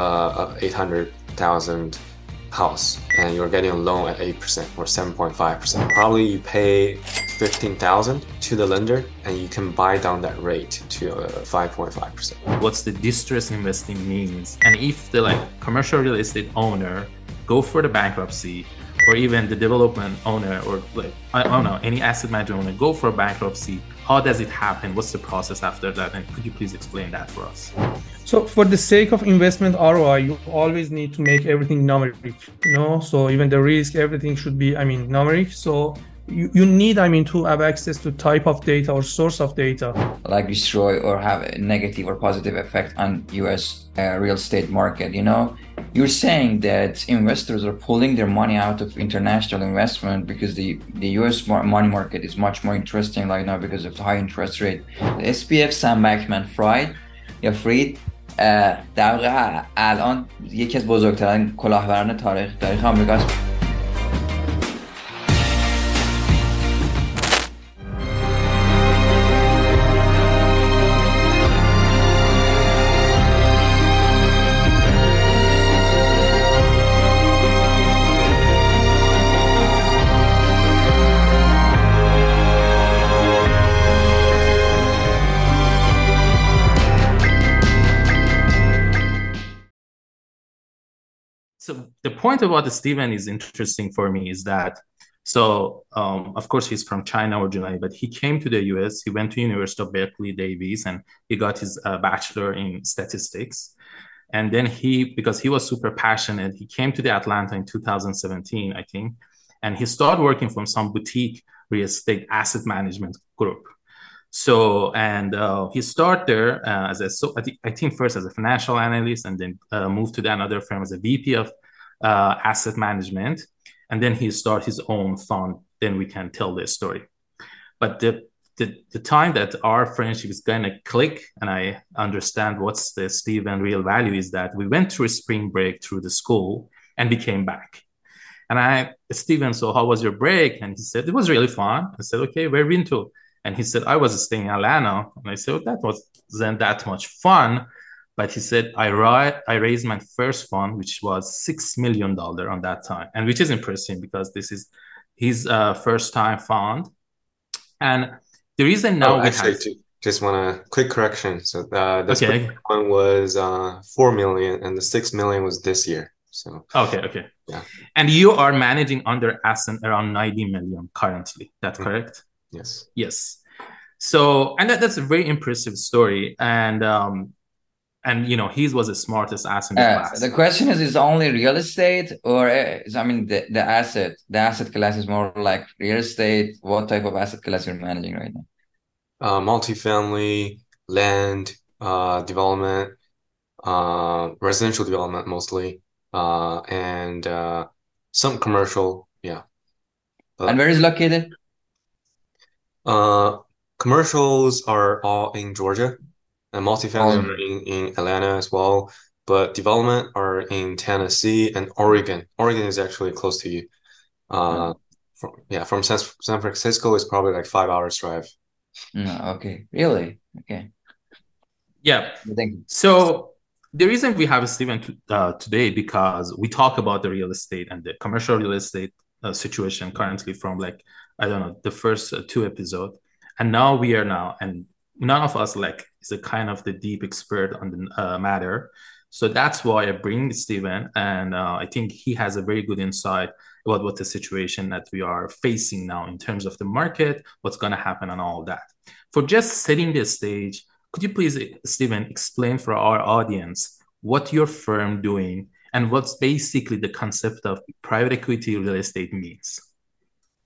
uh, a 800,000 house and you're getting a loan at 8% or 7.5%. Probably you pay 15,000 to the lender and you can buy down that rate to 5.5%. Uh, What's the distress investing means and if the like commercial real estate owner go for the bankruptcy or even the development owner or like I don't know any asset manager owner go for a bankruptcy how does it happen what's the process after that and could you please explain that for us so for the sake of investment ROI, you always need to make everything numeric, you know? So even the risk, everything should be, I mean, numeric. So you, you need, I mean, to have access to type of data or source of data. Like destroy or have a negative or positive effect on US uh, real estate market, you know? You're saying that investors are pulling their money out of international investment because the, the US money market is much more interesting right now because of the high interest rate. The SBF, Sam Bankman Fried, Yafrid در واقع الان یکی از بزرگترین کلاهبران تاریخ تاریخ آمریکاست. Point about Steven is interesting for me is that so um, of course he's from China originally, but he came to the U.S. He went to University of Berkeley Davis, and he got his uh, bachelor in statistics. And then he, because he was super passionate, he came to the Atlanta in 2017, I think, and he started working from some boutique real estate asset management group. So, and uh, he started there uh, as a, so I, think first as a financial analyst, and then uh, moved to another firm as a VP of uh, asset management, and then he start his own fund. Then we can tell this story. But the the, the time that our friendship is going to click and I understand what's the Steven real value is that we went through a spring break through the school and we came back. And I, Steven, so how was your break? And he said, it was really fun. I said, okay, where been to? And he said, I was staying in Atlanta. And I said, well, that wasn't that much fun. But he said, I, ri- I raised my first fund, which was $6 million on that time, and which is impressive because this is his uh, first time fund. And the reason now oh, actually, have... just want a quick correction. So uh, the okay. one was uh, 4 million and the 6 million was this year. So okay, okay, yeah. And you are managing under asset around 90 million currently. That's mm-hmm. correct? Yes. Yes. So, and that, that's a very impressive story. And um, and you know he was the smartest ass in the uh, class. The question is: is only real estate, or is, I mean, the, the asset, the asset class is more like real estate. What type of asset class you're managing right now? Uh, multifamily, land uh, development, uh, residential development mostly, uh, and uh, some commercial. Yeah. But, and where is located? Uh, commercials are all in Georgia and multifamily um, are in, in Atlanta as well. But development are in Tennessee and Oregon. Oregon is actually close to you. Uh, from, yeah, from San, San Francisco is probably like five hours drive. No, okay, really? Okay. Yeah. So the reason we have Steven uh, today because we talk about the real estate and the commercial real estate uh, situation currently from like I don't know the first uh, two episodes, and now we are now and none of us like is a kind of the deep expert on the uh, matter. So that's why I bring Steven, and uh, I think he has a very good insight about what the situation that we are facing now in terms of the market, what's going to happen, and all that. For just setting the stage, could you please, Steven, explain for our audience what your firm doing and what's basically the concept of private equity real estate means?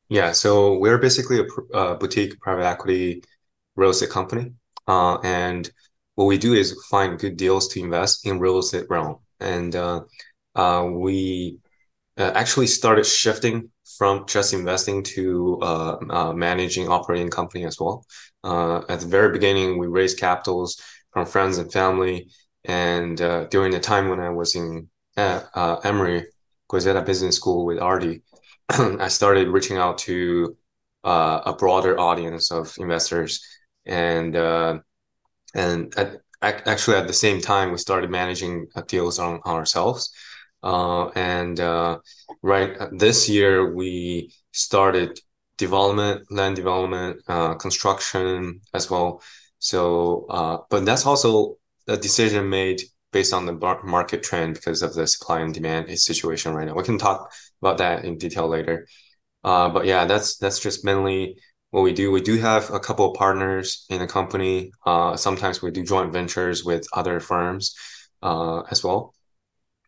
Yeah, so we're basically a uh, boutique private equity real estate company. Uh, and what we do is find good deals to invest in real estate realm. And uh, uh, we uh, actually started shifting from just investing to uh, uh, managing operating company as well. at the very beginning, we raised capitals from friends and family. And during the time when I was in Emory, Goizueta Business School with Artie, I started reaching out to a broader audience of investors and uh, and at, actually at the same time we started managing deals on, on ourselves. Uh, and uh, right this year we started development, land development, uh, construction as well. So, uh, but that's also a decision made based on the market trend because of the supply and demand situation right now. We can talk about that in detail later. Uh, but yeah, that's that's just mainly what we do. We do have a couple of partners in the company. Uh, sometimes we do joint ventures with other firms uh, as well.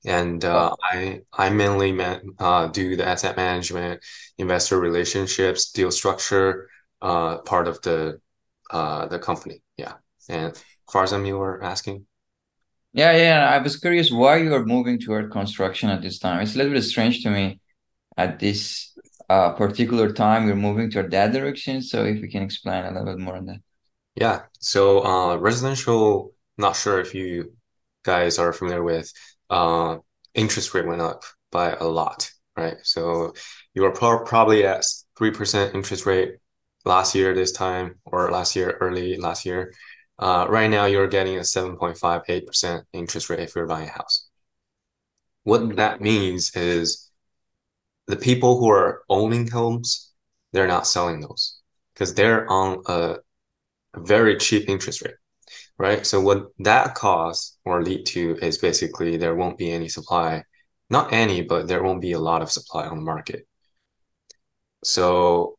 And uh, I I mainly man, uh, do the asset management, investor relationships, deal structure uh, part of the uh, the company. Yeah. And Farzam, you were asking. Yeah, yeah. I was curious why you are moving toward construction at this time. It's a little bit strange to me at this uh, particular time we're moving toward that direction. So if we can explain a little bit more on that. Yeah. So uh, residential, not sure if you guys are familiar with, uh, interest rate went up by a lot, right? So you were pro- probably at 3% interest rate last year this time or last year, early last year. Uh, right now you're getting a 7.58% interest rate if you're buying a house. What that means is the people who are owning homes, they're not selling those because they're on a, very cheap interest rate right? So what that cause or lead to is basically there won't be any supply, not any, but there won't be a lot of supply on the market. So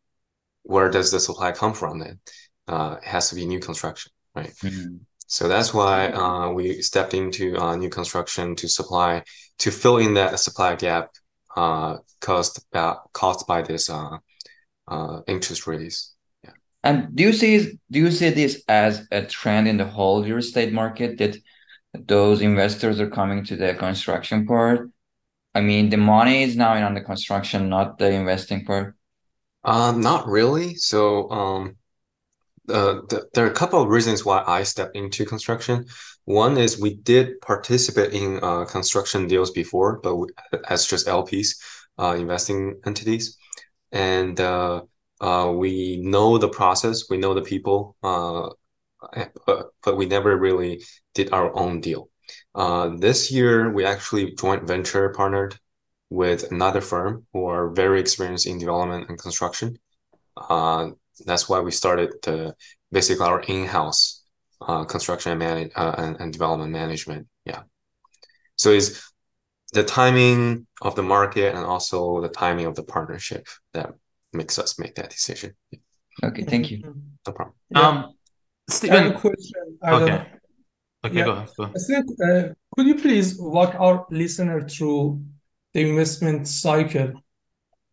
where does the supply come from then? Uh, it has to be new construction, right? Mm-hmm. So that's why uh, we stepped into uh, new construction to supply to fill in that supply gap uh, caused by, caused by this uh, uh, interest rates. And do you see do you see this as a trend in the whole real estate market that those investors are coming to the construction part? I mean, the money is now in on the construction, not the investing part. Um, not really. So, um, uh, the, there are a couple of reasons why I stepped into construction. One is we did participate in uh, construction deals before, but we, as just LPs, uh, investing entities, and uh, uh, we know the process, we know the people, uh, but, but we never really did our own deal. Uh, this year, we actually joint venture partnered with another firm who are very experienced in development and construction. That's why we started basically our in-house uh, construction and, manage, uh, and, and development management. Yeah. So is the timing of the market and also the timing of the partnership that makes us make that decision. Okay, thank you. No problem. Yeah. Um, Steven, question. okay. Okay, yeah. go ahead. Go ahead. uh, could you please walk our listener through the investment cycle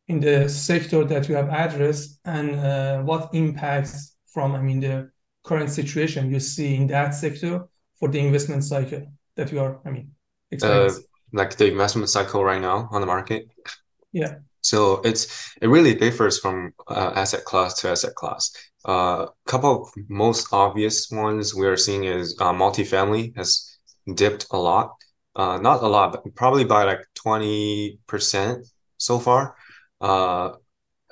in the sector that you have addressed and uh, what impacts from, I mean, the current situation you see in that sector for the investment cycle that you are, I mean, experiencing? Uh, like the investment cycle right now on the market? Yeah. So it's it really differs from uh, asset class to asset class. A uh, couple of most obvious ones we are seeing is uh, multifamily has dipped a lot. Uh, not a lot, but probably by like 20% so far. Uh,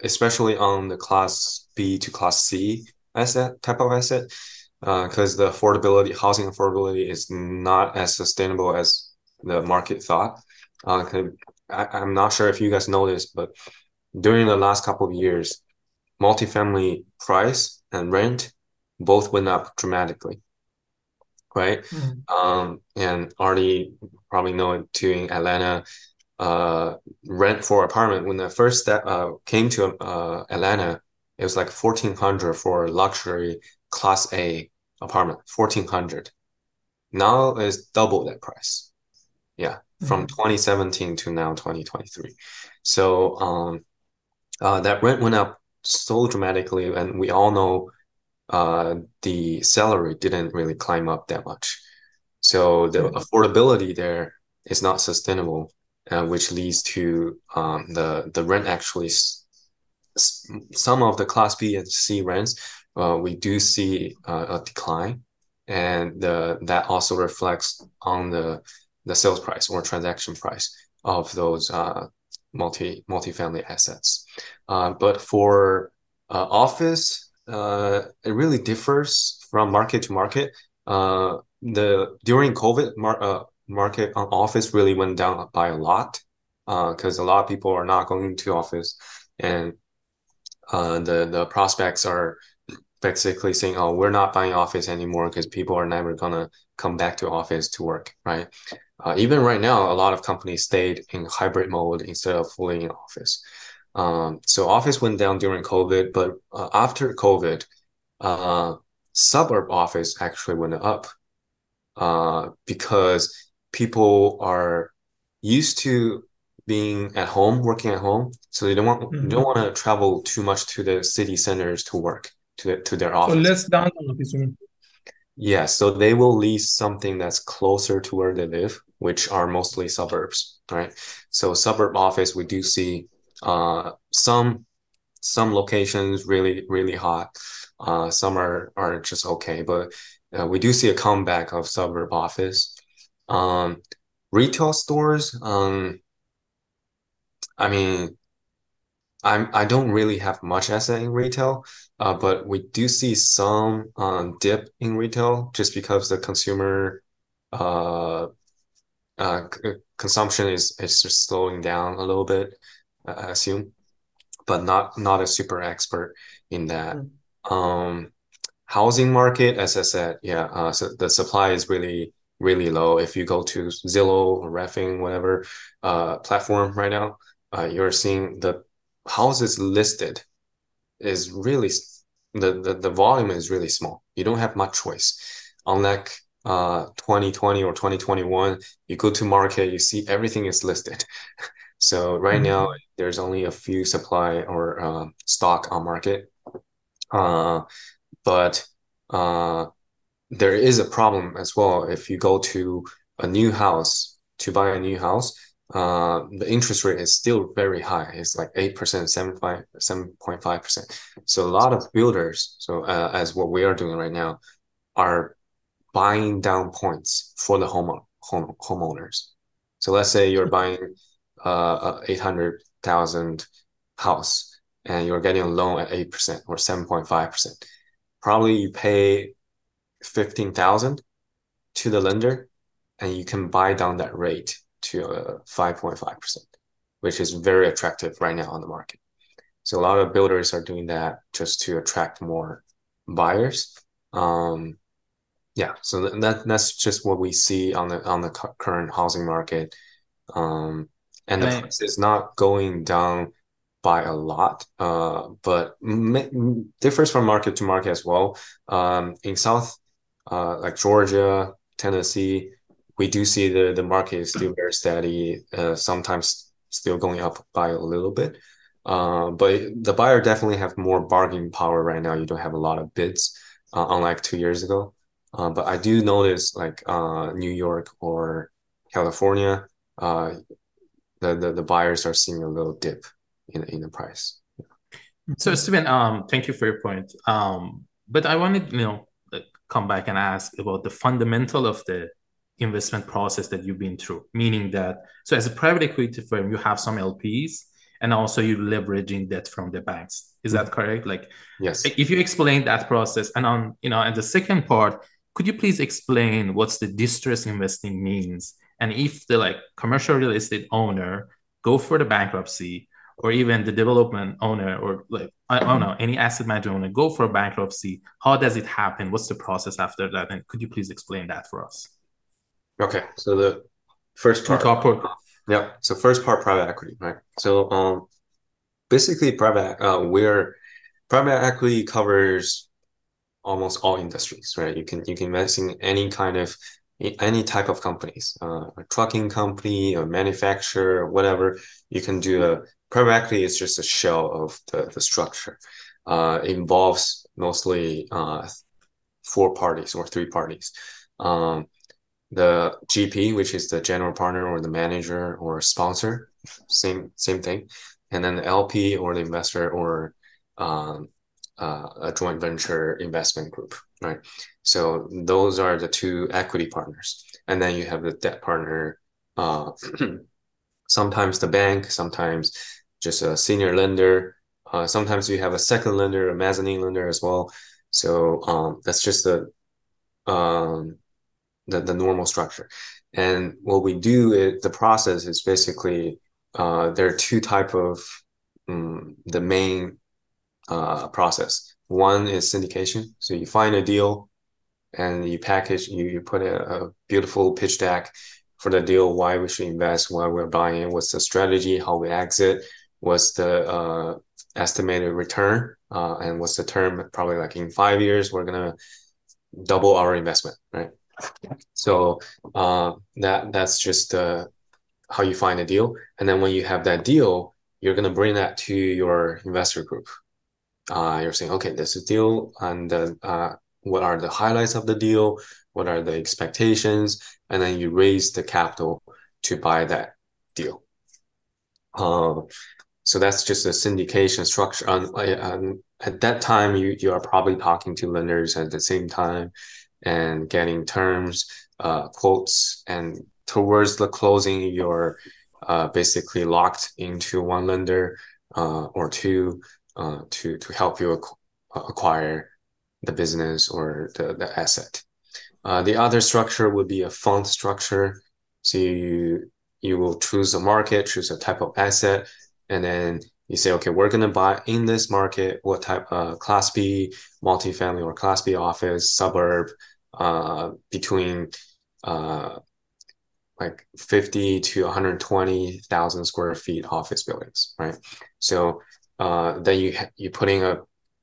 especially on the class B to class C asset type of asset. Because uh, the affordability, housing affordability is not as sustainable as the market thought. Uh, I, am not sure if you guys know this, but during the last couple of years, multifamily price and rent both went up dramatically. Right. Mm-hmm. Um, and already probably know it too in Atlanta, uh, rent for apartment when the first step uh, came to uh, Atlanta, it was like 1400 for luxury class A apartment, 1400. Now it's double that price. Yeah from mm-hmm. 2017 to now 2023. So um, uh, that rent went up so dramatically, and we all know uh, the salary didn't really climb up that much. So the mm-hmm. affordability there is not sustainable, uh, which leads to um, the the rent actually. Some of the Class B and C rents, uh, we do see uh, a decline, and the, that also reflects on the the sales price or transaction price of those uh, multi multi-family assets. Uh, but for uh, office, uh, it really differs from market to market. The during COVID mar market on office really went down by a lot because a lot of people are not going to office and uh, the the prospects are basically saying, "Oh, we're not buying office anymore because people are never gonna come back to office to work." Right? Uh, even right now, a lot of companies stayed in hybrid mode instead of fully in office. Um, so office went down during COVID, but uh, after COVID, uh, suburb office actually went up uh, because people are used to being at home, working at home, so they don't want mm-hmm. don't want to travel too much to the city centers to work to to their office. So less downtown office. Yeah, so they will lease something that's closer to where they live, which are mostly suburbs, right? So suburb office, we do see uh, some some locations really really hot. Uh, some are are just okay, but uh, we do see a comeback of suburb office. Um, retail stores, um, I mean, I'm I don't really have much asset in retail, uh, but we do see some um, dip in retail just because the consumer uh, uh, consumption is is just slowing down a little bit, I assume, but not not a super expert in that. Mm. Um, housing market, as I said, yeah, uh, so the supply is really really low. If you go to Zillow or Redfin, whatever uh, platform right now, uh, you're seeing the houses listed is really the, the the volume is really small. You don't have much choice. Unlike uh 2020 or 2021, you go to market, you see everything is listed. so right mm-hmm. now there's only a few supply or uh, stock on market. Uh, but uh, there is a problem as well. If you go to a new house to buy a new house, uh, the interest rate is still very high. It's like 8%, 7.5%. So a lot of builders, so uh, as what we are doing right now, are buying down points for the home, home homeowners. So let's say you're buying uh, a 800,000 house and you're getting a loan at 8% or 7.5%. Probably you pay 15,000 to the lender and you can buy down that rate to a 5.5%, which is very attractive right now on the market. So a lot of builders are doing that just to attract more buyers. Um, yeah, so that that's just what we see on the on the current housing market, um, and the right. price is not going down by a lot, uh, but differs from market to market as well. Um, in South, uh, like Georgia, Tennessee, we do see the the market is still very steady, uh, sometimes still going up by a little bit. Uh, but the buyer definitely have more bargaining power right now. You don't have a lot of bids, uh, unlike two years ago. Uh, but I do notice like uh, New York or California, uh, the, the the buyers are seeing a little dip in in the price. So Steven, um, thank you for your point. Um, but I wanted you know come back and ask about the fundamental of the investment process that you've been through. Meaning that so as a private equity firm you have some lps and also you're leveraging debt from the banks. Is that correct? Like yes. If you explain that process and on you know and the second part could you please explain what's the distress investing means? And if the like commercial real estate owner go for the bankruptcy or even the development owner or like I don't know any asset manager owner go for bankruptcy how does it happen? What's the process after that? And could you please explain that for us Okay, so the first part. Top part. Yeah. So first part, private equity, right? So um, basically, private uh, where private equity covers almost all industries, right? You can you can invest in any kind of any type of companies, uh, a trucking company, a manufacturer, whatever. You can do a private equity is just a shell of the the structure. Uh, involves mostly uh, four parties or three parties. Um, the GP, which is the general partner or the manager or sponsor, same same thing, and then the LP or the investor or um, uh, a joint venture investment group, right? So those are the two equity partners, and then you have the debt partner. Uh, sometimes the bank, sometimes just a senior lender. Uh, sometimes you have a second lender, a mezzanine lender as well. So um, that's just the um, the, the normal structure. And what we do is the process is basically uh, there are two type of um, the main uh, process. One is syndication. So you find a deal and you package, you, you put a, a beautiful pitch deck for the deal, why we should invest, why we're buying, what's the strategy, how we exit, what's the uh, estimated return, uh, and what's the term, probably like in five years, we're going to double our investment, right? So uh, that that's just uh, how you find a deal. And then when you have that deal, you're to bring that to your investor group. Uh, you're saying, okay, this is deal, and uh, what are the highlights of the deal? What are the expectations? And then you raise the capital to buy that deal. Uh, so that's just a syndication structure. On, on, at that time, you you are probably talking to lenders at the same time and getting terms, uh, quotes, and towards the closing, you're uh, basically locked into one lender uh, or two uh, to to help you ac- acquire the business or the, the asset. Uh, the other structure would be a fund structure. So you you will choose a market, choose a type of asset, and then you say, okay, we're going to buy in this market what type of uh, Class B multifamily or Class B office suburb uh, between uh, like 50 to 120,000 square feet office buildings, right? So uh, then you you putting a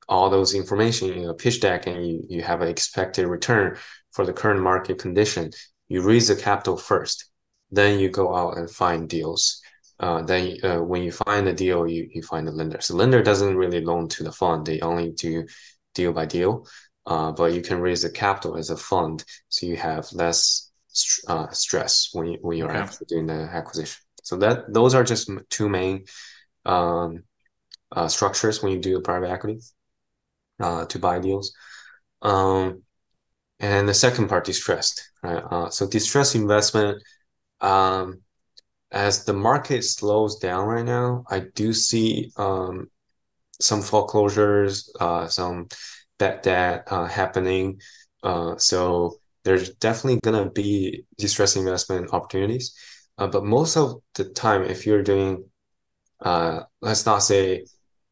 all those information in a pitch deck and you, you have an expected return for the current market condition. You raise the capital first, then you go out and find deals. Uh, then uh, when you find the deal, you, you find the lender. So lender doesn't really loan to the fund; they only do deal by deal. Uh, but you can raise the capital as a fund, so you have less uh, stress when you, when you're okay. actually doing the acquisition. So that those are just two main um, uh, structures when you do private equity uh, to buy deals. Um, and the second part, distressed. Right? Uh, so distressed investment, um, as the market slows down right now, I do see um, some foreclosures, uh, some bad debt uh, happening. Uh, so there's definitely gonna be distressed investment opportunities. Uh, but most of the time, if you're doing, uh, let's not say,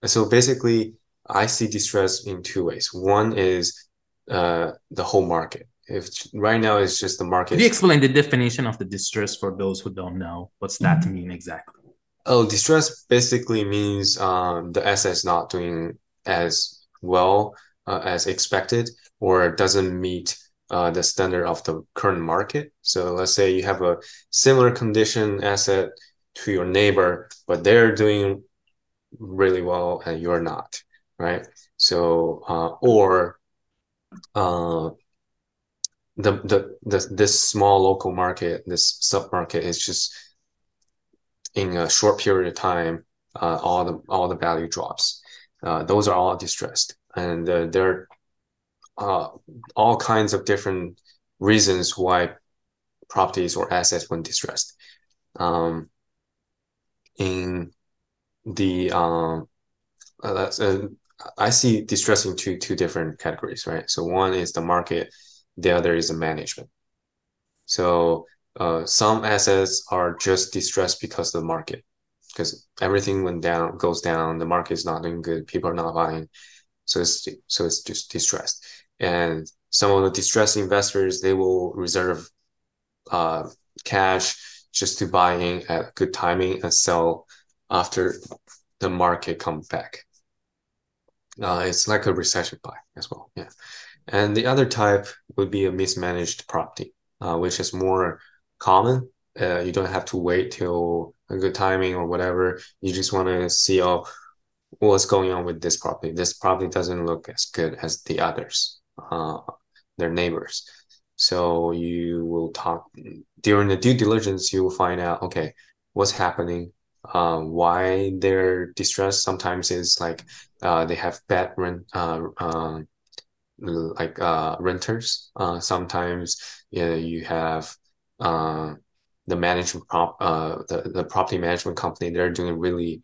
so basically, I see distress in two ways. One is uh, the whole market. If right now it's just the market. Could you explain the definition of the distress for those who don't know? What's that mm-hmm. mean exactly? Oh, distress basically means um, the asset is not doing as well uh, as expected or doesn't meet uh, the standard of the current market. So let's say you have a similar condition asset to your neighbor, but they're doing really well and you're not right? So uh, or uh, the, the the this small local market, this sub market is just in a short period of time, uh, all the all the value drops. Uh, those are all distressed, and uh, there are uh, all kinds of different reasons why properties or assets went distressed. Um, in the um, uh, uh, I see distress in two two different categories, right? So one is the market, the other is the management. So uh, some assets are just distressed because of the market, because everything went down, goes down, the market is not doing good, people are not buying, so it's so it's just distressed. And some of the distressed investors they will reserve uh, cash just to buy in at good timing and sell after the market come back. Uh, it's like a recession buy as well. Yeah. And the other type would be a mismanaged property, uh, which is more common. Uh, you don't have to wait till a good timing or whatever. You just want to see, oh, what's going on with this property. This property doesn't look as good as the others, uh, their neighbors. So you will talk during the due diligence. You will find out, okay, what's happening, uh, why they're distressed. Sometimes it's like uh, they have bad rent, uh, uh, like uh, renters. Uh, sometimes yeah, you have uh, the management prop, uh, the, the property management company. They're doing really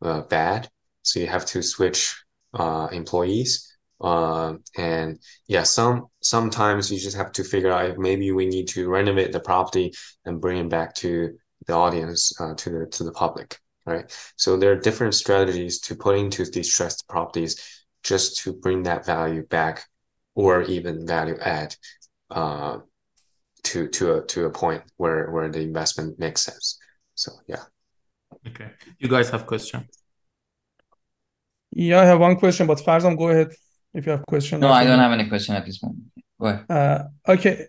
bad, so you have to switch uh, employees. Uh, and yeah, some sometimes you just have to figure out if maybe we need to renovate the property and bring it back to the audience, uh, to the to the public, right? So there are different strategies to put into distressed properties just to bring that value back, or even value add, uh, to to a to a point where where the investment makes sense. So yeah. Okay, you guys have question? Yeah, I have one question, but Farzam, go ahead if you have question. No, I don't have any question at this moment. Go ahead. Uh, okay.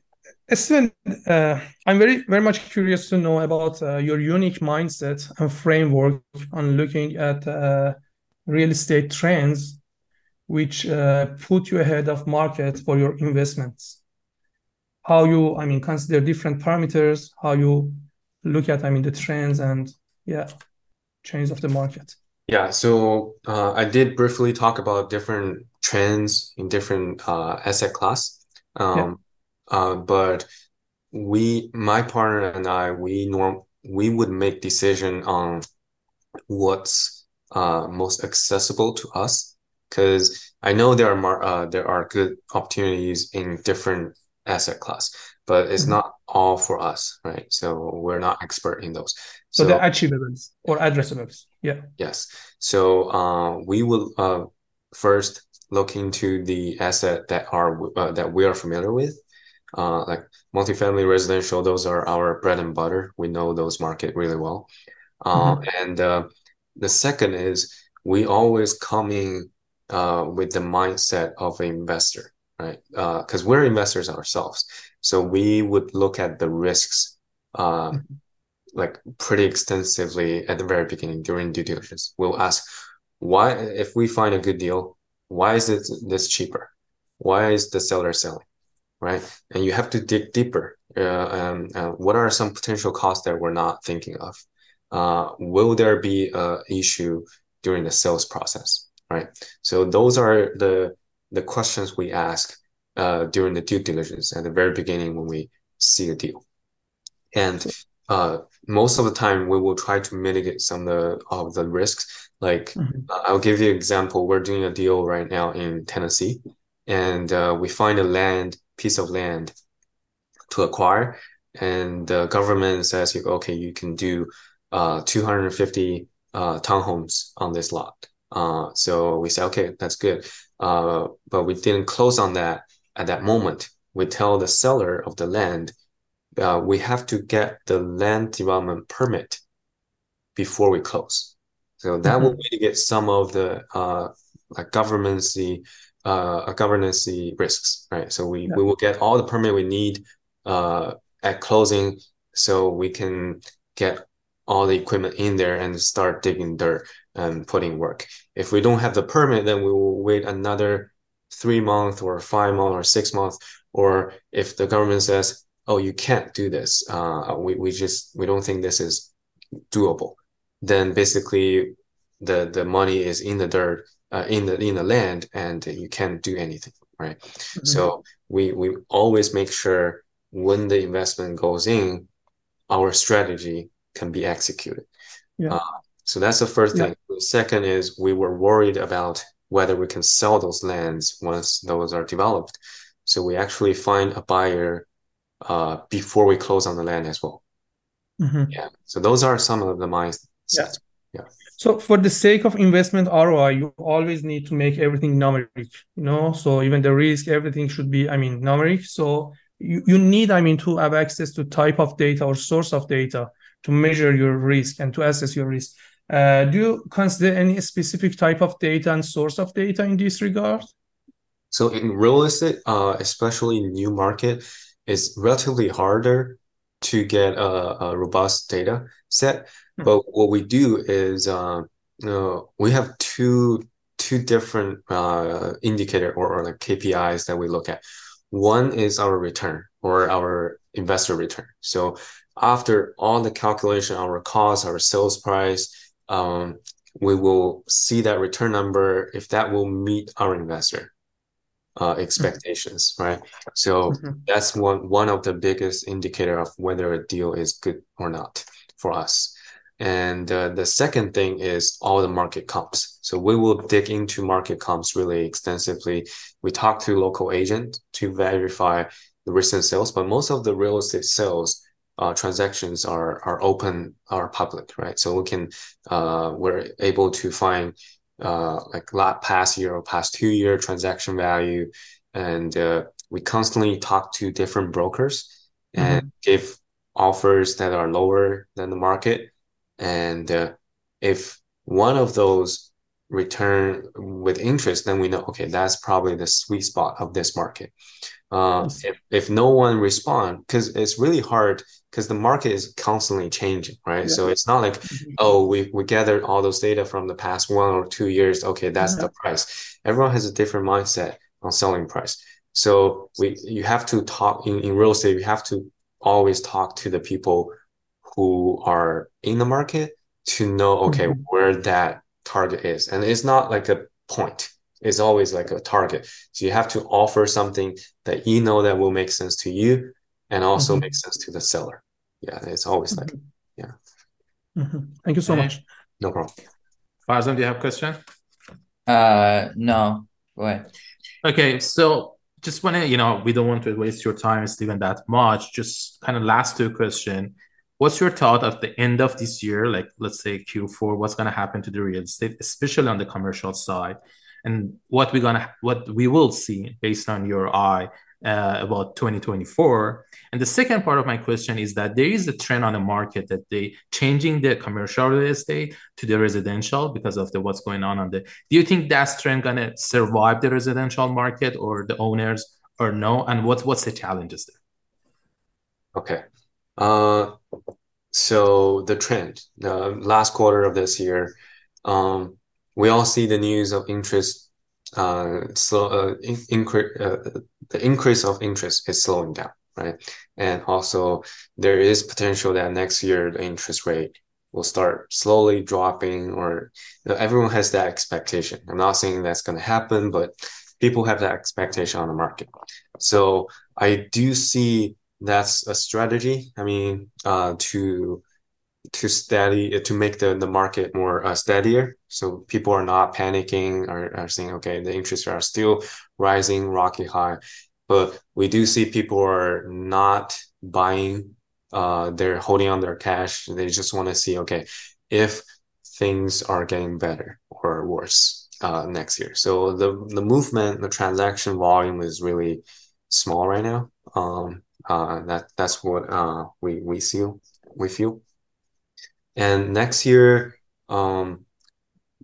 Steven, uh, I'm very, very much curious to know about uh, your unique mindset and framework on looking at uh, real estate trends, which uh, put you ahead of market for your investments. How you, I mean, consider different parameters, how you look at, I mean, the trends and yeah, change of the market. Yeah, so uh, I did briefly talk about different trends in different uh, asset class. Um, yeah. uh, but we, my partner and I, we norm we would make decision on what's uh, most accessible to us because I know there are uh, there are good opportunities in different asset class, but it's mm-hmm. not all for us, right? So we're not expert in those. So, so they're achievables or addressables. Yeah. Yes. So uh, we will uh, first look into the asset that are uh, that we are familiar with, uh, like multifamily residential. Those are our bread and butter. We know those market really well. Uh, mm-hmm. And uh, the second is we always come in uh, with the mindset of an investor, right? Because uh, we're investors ourselves, so we would look at the risks. Uh, mm-hmm. Like pretty extensively at the very beginning during due diligence, we'll ask why if we find a good deal, why is it this cheaper? Why is the seller selling? Right. And you have to dig deeper. Uh, um, uh, what are some potential costs that we're not thinking of? Uh, will there be a issue during the sales process? Right. So those are the the questions we ask uh, during the due diligence at the very beginning when we see a deal. And uh, most of the time, we will try to mitigate some of the, of the risks like mm-hmm. uh, I'll give you an example. We're doing a deal right now in Tennessee, and uh, we find a land piece of land to acquire, and the government says, okay, you can do uh, 250 uh, townhomes on this lot. Uh, so we say, okay, that's good. Uh, but we didn't close on that at that moment. We tell the seller of the land, uh, we have to get the land development permit before we close. So that mm-hmm. will mitigate some of the uh, like governancy, uh, governance risks, right? So we, yeah. we will get all the permit we need uh, at closing, so we can get all the equipment in there and start digging dirt and putting work. If we don't have the permit, then we will wait another three months or five months or six months. Or if the government says, "Oh, you can't do this," uh, we we just we don't think this is doable then basically the the money is in the dirt uh, in the in the land and you can't do anything right mm-hmm. so we we always make sure when the investment goes in our strategy can be executed yeah. Uh, so that's the first thing yeah. Second is we were worried about whether we can sell those lands once those are developed so we actually find a buyer uh, before we close on the land as well mm-hmm. yeah so those are some of the minds yeah. Yeah. So for the sake of investment ROI, you always need to make everything numeric, you know. So even the risk, everything should be, I mean, numeric. So you, you need, I mean, to have access to type of data or source of data to measure your risk and to assess your risk. Uh, do you consider any specific type of data and source of data in this regard? So in real estate, uh, especially new market, it's relatively harder to get a, a robust data set Hmm. But what we do is uh, uh, we have two two different uh, indicator or, or like KPIs that we look at. One is our return or our investor return. So after all the calculation, our cost, our sales price, um, we will see that return number if that will meet our investor uh, expectations, mm-hmm. right? So mm-hmm. that's one one of the biggest indicator of whether a deal is good or not for us. And uh, the second thing is all the market comps. So we will dig into market comps really extensively. We talk to local agent to verify the recent sales, but most of the real estate sales uh, transactions are are open, are public, right? So we can uh, we're able to find uh, like past year or past two year transaction value, and uh, we constantly talk to different brokers and mm-hmm. give offers that are lower than the market and uh, if one of those return with interest, then we know, okay, that's probably the sweet spot of this market. Uh, if, if no one respond, because it's really hard because the market is constantly changing, right? Yeah. So it's not like, mm-hmm. oh, we, we gathered all those data from the past one or two years. Okay, that's the price. Everyone has a different mindset on selling price. So we you have to talk in, in real estate, you have to always talk to the people who are in the market to know okay mm-hmm. where that target is and it's not like a point it's always like a target so you have to offer something that you know that will make sense to you and also mm-hmm. make sense to the seller. Yeah it's always mm-hmm. like yeah. Mm-hmm. thank you so okay. much. no problem. Farzam, do you have a question? Uh no. Go ahead. Okay so just want to you know we don't want to waste your time Steven that much. Just kind of last two question. What's your thought at the end of this year? Like let's say q4 what's going to happen to the real estate especially on the commercial side? And what we're gonna what we will see based on your eye uh, about 2024 and the second part of my question is that there is a trend on the market that they changing the commercial real estate to the residential because of the what's going on on the do you think that trend gonna survive the residential market or the owners or no? And what's what's the challenges there? Okay. Uh, so the trend, the last quarter of this year, um, we all see the news of interest, uh, slow, uh, increase, uh, the increase of interest is slowing down, right? And also there is potential that next year the interest rate will start slowly dropping or you know, everyone has that expectation. I'm not saying that's going to happen, but people have that expectation on the market. So I do see that's a strategy. I mean, uh, to to steady to make the, the market more uh, steadier, so people are not panicking or are saying, okay, the interests are still rising, rocky high, but we do see people are not buying. Uh, they're holding on their cash. They just want to see, okay, if things are getting better or worse uh, next year. So the the movement, the transaction volume is really small right now. Um, uh, that that's what uh, we we feel we feel. And next year, um,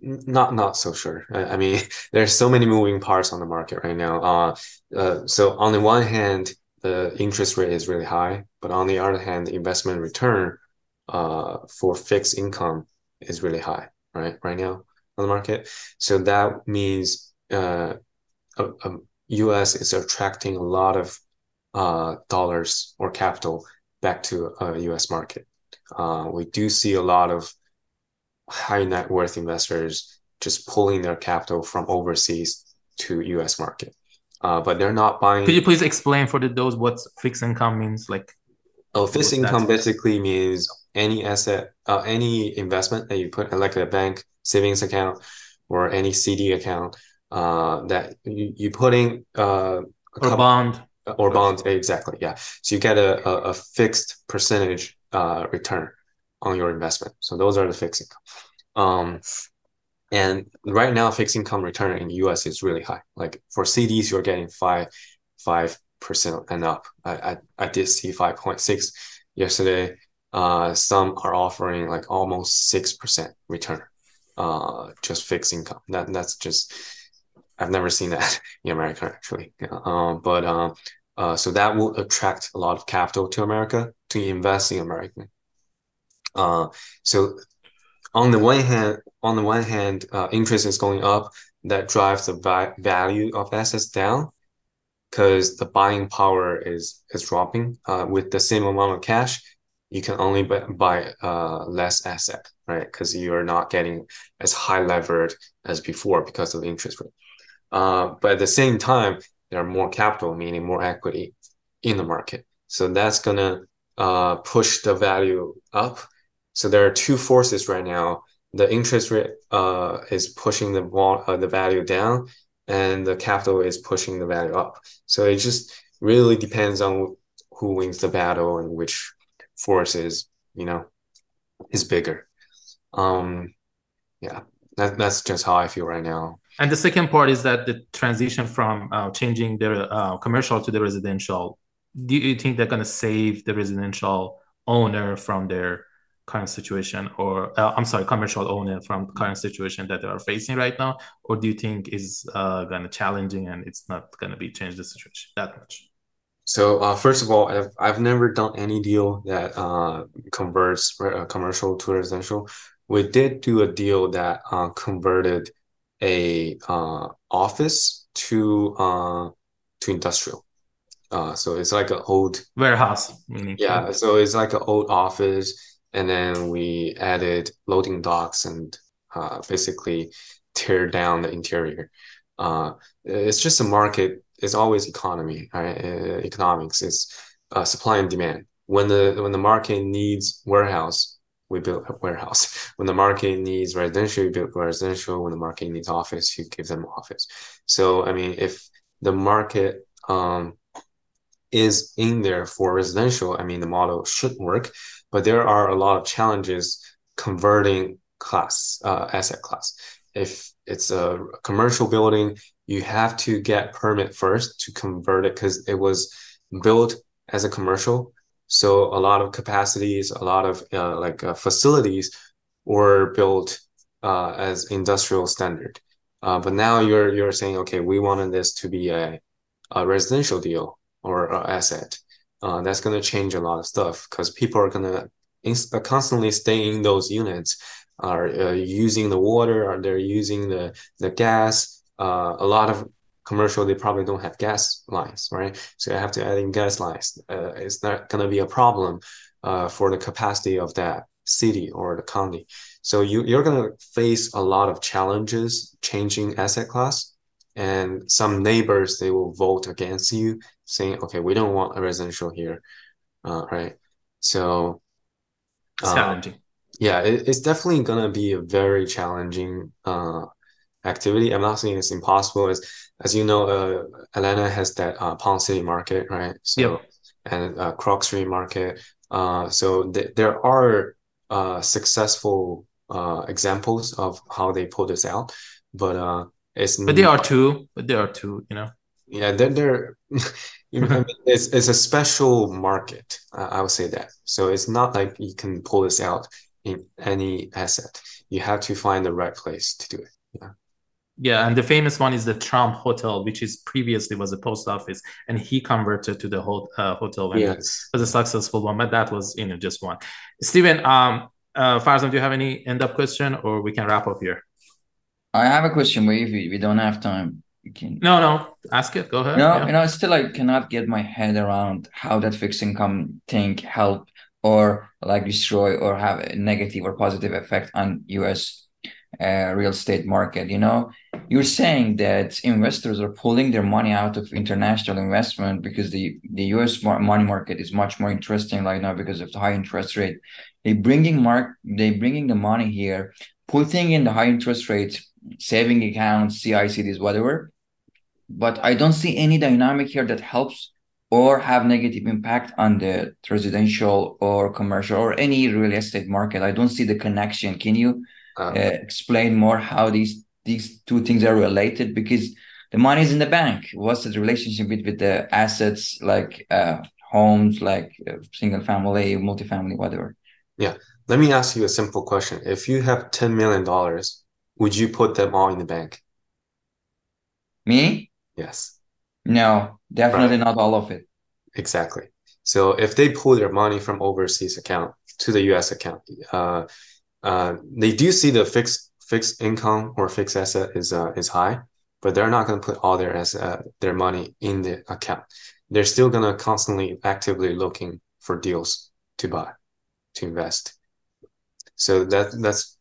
not not so sure. I, I, mean, there's so many moving parts on the market right now. Uh, uh, so on the one hand, the interest rate is really high, but on the other hand, the investment return uh, for fixed income is really high, right? Right now on the market. So that means uh, U.S. is attracting a lot of uh, dollars or capital back to a U.S. market. Uh, we do see a lot of high net worth investors just pulling their capital from overseas to U.S. market, uh, but they're not buying. Could you please explain for the, those what fixed income means? Like, oh, fixed income basically means any asset, uh, any investment that you put like a bank savings account or any CD account uh, that you, you put in uh, a or bond or bond exactly yeah so you get a, a, a fixed percentage uh, return on your investment. So those are the fixed income. Um, and right now fixed income return in the us is really high. Like for cds you're getting five five percent and up. I, I, I did see 5.6 yesterday. Uh, some are offering like almost six percent return uh, just fixed income. That that's just I've never seen that in America actually. Um, but um, uh, so that will attract a lot of capital to America to invest in America. Uh, so on the one hand, on the one hand, uh, interest is going up. That drives the va- value of assets down because the buying power is is dropping. Uh, with the same amount of cash, you can only buy uh, less asset, right? Because you're not getting as high levered as before because of the interest rate. Uh, but at the same time, there are more capital, meaning more equity in the market. So that's gonna uh, push the value up. So there are two forces right now. The interest rate uh, is pushing the uh, the value down, and the capital is pushing the value up. So it just really depends on who wins the battle and which force is, you know, is bigger. Um, yeah, that, that's just how I feel right now. And the second part is that the transition from uh, changing the uh, commercial to the residential. Do you think they're going to save the residential owner from their current situation, or uh, I'm sorry, commercial owner from current situation that they are facing right now, or do you think is uh, going to challenging and it's not going to be change the situation that much? So uh, first of all, I've I've never done any deal that uh, converts uh, commercial to residential. We did do a deal that uh, converted a office to to industrial. Uh, so it's like an old warehouse, meaning yeah. So it's like an old office, and then we added loading docks and uh, basically tear down the interior. Uh, it's just a market it's always economy, right? Uh, economics is uh, supply and demand. When the when the market needs warehouse, we build a warehouse. When the market needs residential, we build residential. When the market needs office, you give them office. So I mean, if the market um, is in there for residential, I mean, the model should work. But there are a lot of challenges converting class uh, asset class. If it's a commercial building, you have to get permit first to convert it because it was built as a commercial. So a lot of capacities, a lot of uh, like uh, facilities were built uh, as industrial standard. Uh, but now you're you're saying, okay, we wanted this to be a, a residential deal or an asset. Uh, that's going to change a lot of stuff because people are going to uh, constantly stay in those units are uh, using the water or they're using the the gas uh, a lot of commercial they probably don't have gas lines right so you have to add in gas lines uh, it's not going to be a problem uh, for the capacity of that city or the county so you, you're going to face a lot of challenges changing asset class and some neighbors they will vote against you saying okay we don't want a residential here uh, right so uh, challenging yeah it, it's definitely going to be a very challenging uh, activity. I'm not saying it's impossible. As as you know, uh, Atlanta has that uh, Ponce City market, right? So yep. and uh, Krog Street market. Uh, so th- there are uh, successful uh, examples of how they pull this out, but uh, it's but there are two. But there are two. You know. Yeah, they're, they're you know, i it's it's a special market. Uh, I would say that. So it's not like you can pull this out in any asset. You have to find the right place to do it. Yeah. Yeah, and the famous one is the Trump Hotel, which is previously was a post office, and he converted to the ho- uh, hotel. And yes, it was a successful one, but that was you know just one. Stephen, um, uh, Farzam, do you have any end up question, or we can wrap up here? I have a question, but if we, we don't have time, you can. No, no, ask it. Go ahead. No, yeah. you know, still I cannot get my head around how that fixed income thing help or like destroy or have a negative or positive effect on U.S uh, real estate market. You know, you're saying that investors are pulling their money out of international investment because the the U.S. money market is much more interesting right now because of the high interest rate. They bringing mark they bringing the money here, putting in the high interest rates, saving accounts, CICDs, whatever. But I don't see any dynamic here that helps or have negative impact on the residential or commercial or any real estate market. I don't see the connection. Can you uh, explain more how these these two things are related? Because the money is in the bank. What's the relationship with, with the assets like uh, homes like uh, single family multifamily whatever? Yeah. Let me ask you a simple question. If you have 10 million dollars would you put them all in the bank? Me yes no definitely right. not all of it exactly so if they pull their money from overseas account to the us account uh, uh, they do see the fixed fixed income or fixed asset is uh, is high, but they're not going to put all their as uh, their money in the account. They're still going to constantly actively looking for deals to buy, to invest. So that that's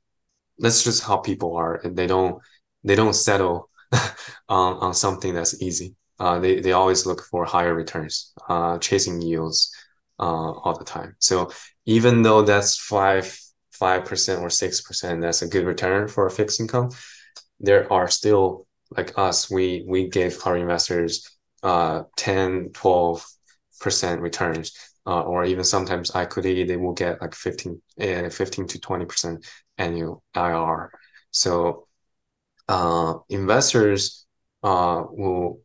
that's just how people are. And they don't they don't settle on on something that's easy. Uh, they they always look for higher returns, uh, chasing yields uh, all the time. So even though that's five 5% or 6%, that's a good return for a fixed income. There are still like us, we we gave our investors uh 10, 12% returns. Uh, or even sometimes equity, they will get like 15, uh, 15 to 20% annual IR. So uh, investors uh, will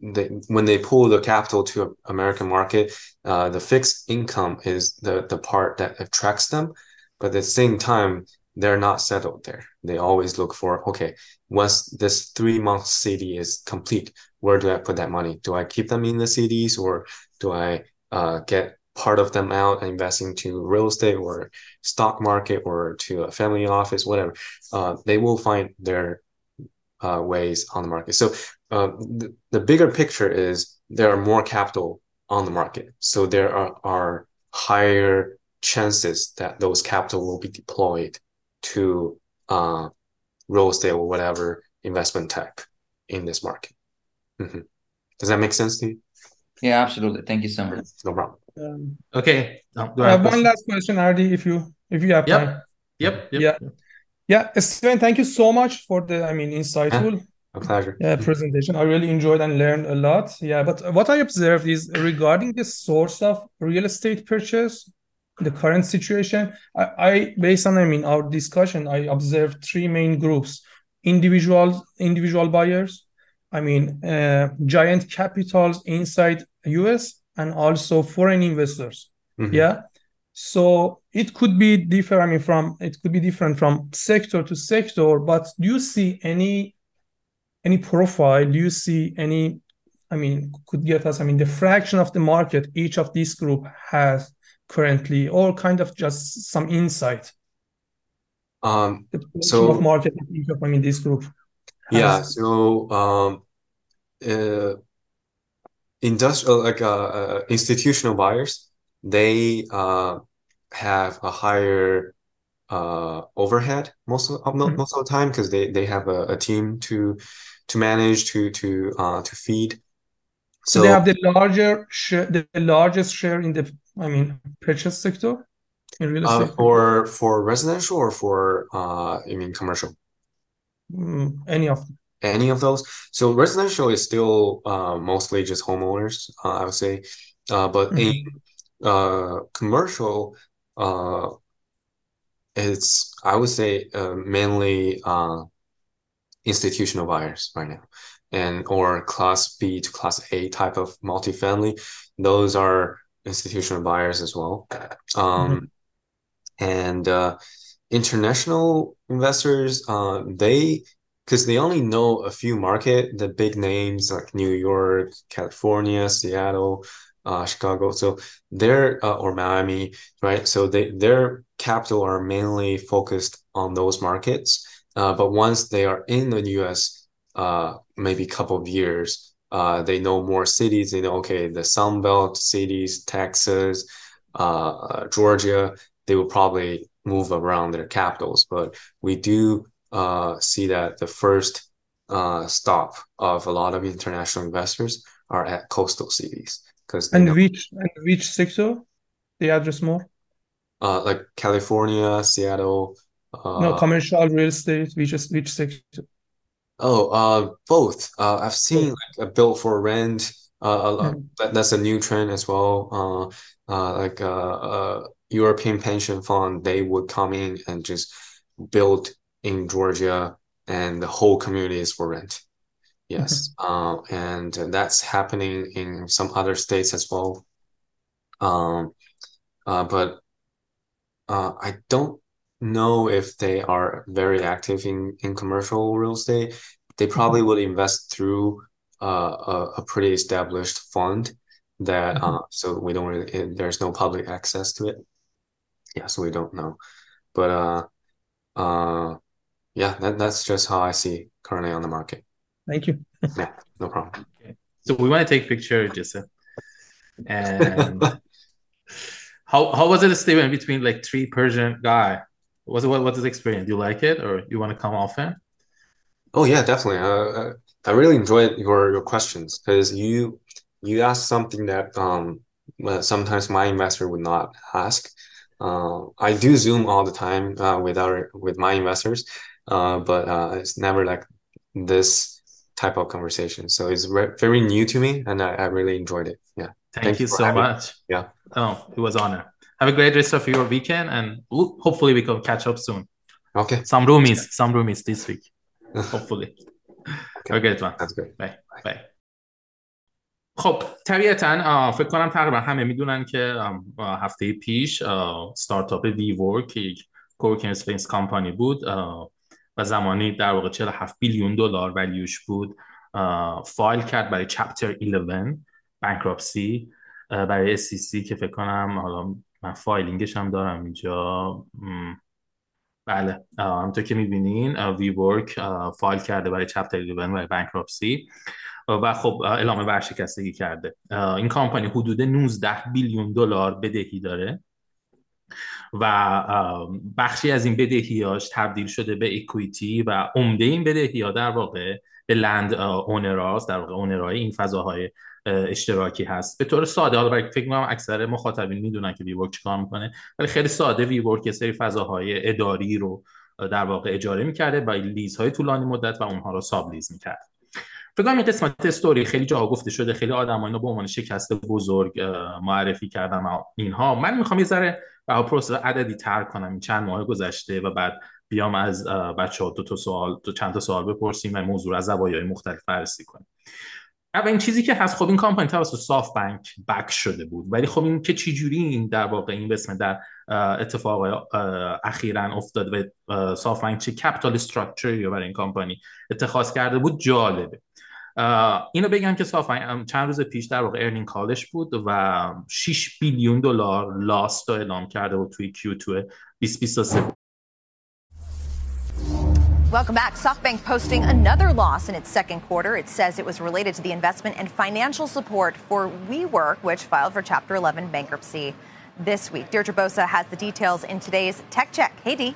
they, when they pull the capital to American market, uh, the fixed income is the the part that attracts them, but at the same time, they're not settled there. They always look for okay, once this three month CD is complete, where do I put that money? Do I keep them in the CDs or do I uh, get part of them out and invest into real estate or stock market or to a family office, whatever? Uh, they will find their uh, ways on the market. So uh, the, the bigger picture is there are more capital on the market. So there are, are higher chances that those capital will be deployed to uh, real estate or whatever investment type in this market. Mm-hmm. Does that make sense to you? Yeah, absolutely. Thank you so much. No problem. Um, okay. No, uh, one last question, Ardi, if you if you have yep. time. Yep. yep. Yeah. Yeah, Steven, thank you so much for the, I mean, insightful. Yeah, a pleasure. Yeah, presentation. I really enjoyed and learned a lot. Yeah, but what I observed is regarding the source of real estate purchase, the current situation. I, I based on, I mean, our discussion, I observed three main groups: individuals, individual buyers, I mean, uh, giant capitals inside US, and also foreign investors. Mm-hmm. Yeah so it could be different. I mean, from it could be different from sector to sector. But do you see any any profile? Do you see any? I mean, could get us. I mean, the fraction of the market each of these group has currently, or kind of just some insight. Um. the So of market each of I mean this group. Has. Yeah. So um. Uh, industrial like uh, uh institutional buyers they uh, have a higher uh, overhead most of mm-hmm. most of the time because they they have a, a, team to to manage to to uh, to feed. So, so they have the larger share, the largest share in the I mean purchase sector in real estate. Uh, for for residential or for uh, I mean commercial. Mm, any of them. Any of those. So residential is still uh, mostly just homeowners, uh, I would say. Uh, but mm-hmm. in uh, commercial, uh, it's I would say uh, mainly uh, institutional buyers right now, and or class B to class A type of multifamily. Those are institutional buyers as well. Um, mm-hmm. And uh, international investors, uh, they because they only know a few market, the big names like New York, California, Seattle, uh, Chicago. So their uh, or Miami, right? So they their capital are mainly focused on those markets. Uh, but once they are in the U.S., uh, maybe a couple of years, uh, they know more cities. They know okay, the Sun Belt cities, Texas, uh, Georgia. They will probably move around their capitals. But we do see that the first stop of a lot of international investors are at coastal cities because and which and which sector? They address more? Uh like california seattle uh, no commercial real estate which is which sector? Oh uh both. Uh i've seen like a built for rent uh, uh mm. that, that's a new trend as well. Uh uh like uh, uh european pension fund they would come in and just build in georgia and the whole community is for rent Yes, uh, and that's happening in some other states as well. Um, uh, but uh, I don't know if they are very active in in commercial real estate. They probably mm-hmm. would invest through uh, a, a pretty established fund that mm-hmm. uh, so we don't really it, there's no public access to it. Yeah, so we don't know. But uh, uh, yeah, that, that's just how I see currently on the market. Thank you. yeah, no problem. Okay. So we want to take a picture, Jason. And how how was it, a statement between like three Persian guy? Was it what was the experience? Do you like it, or you want to come often? Oh yeah, definitely. Uh, I really enjoyed your your questions because you you asked something that um sometimes my investor would not ask. Uh, I do Zoom all the time uh, with our with my investors, uh, but uh, it's never like this type of conversation. So it's very new to me, and I, I really enjoyed it. Yeah. Thank Thanks you so much. Me. Yeah. Oh, it was honor. Have a great rest of your weekend, and hopefully we can catch up soon. Okay. Some roomies, some roomies this week. hopefully. okay. Okay, one. That's good. Bye. Bye. خب طبیعتا فکر کنم تقریبا همه میدونن که هفته پیش ستارتاپ وی ورک یک کورکین اسپیس کامپانی بود و زمانی در واقع 47 بیلیون دلار ولیوش بود فایل کرد برای چپتر 11 بانکراپسی برای SEC که فکر کنم حالا من فایلینگش هم دارم اینجا بله همونطور که می‌بینین وی ورک فایل کرده برای چپتر 11 برای بانکراپسی و خب اعلام ورشکستگی کرده. این کامپانی حدود 19 بیلیون دلار بدهی داره. و بخشی از این بدهیاش تبدیل شده به اکویتی و عمده این بدهی ها در واقع به لند اونراز در واقع اونرای این فضاهای اشتراکی هست. به طور ساده حالا فکر کنم اکثر مخاطبین می‌دونن که ویورک چیکار می‌کنه ولی خیلی ساده ویورک یه سری فضاهای اداری رو در واقع اجاره می‌کرده با لیزهای طولانی مدت و اونها رو ساب لیز می‌کرد. فکر کنم این قسمت استوری خیلی جا گفته شده خیلی آدم اینو به عنوان شکست بزرگ معرفی کردم اینها. من می‌خوام یه ذره و پروسه عددی تر کنم این چند ماه گذشته و بعد بیام از بچه ها دو تا سوال دو چند تا سوال بپرسیم و موضوع از زوایای مختلف بررسی کنیم. این چیزی که هست خب این کامپانی توسط صاف بانک بک شده بود ولی خب این که چجوری این در واقع این بسمه در اتفاق اخیرا افتاد و صاف بانک چه کپیتال استراکچری برای این کامپانی اتخاذ کرده بود جالبه اینو بگم که صافا چند روز پیش در واقع ارنینگ کالش بود و 6 بیلیون دلار لاست رو اعلام کرده بود توی Q2 2023 Welcome back. SoftBank posting another loss in its second quarter. It says it was related to the investment and financial support for WeWork, which filed for Chapter 11 bankruptcy this week. Deirdre Bosa has the details in today's Tech Check. Hey, Dee.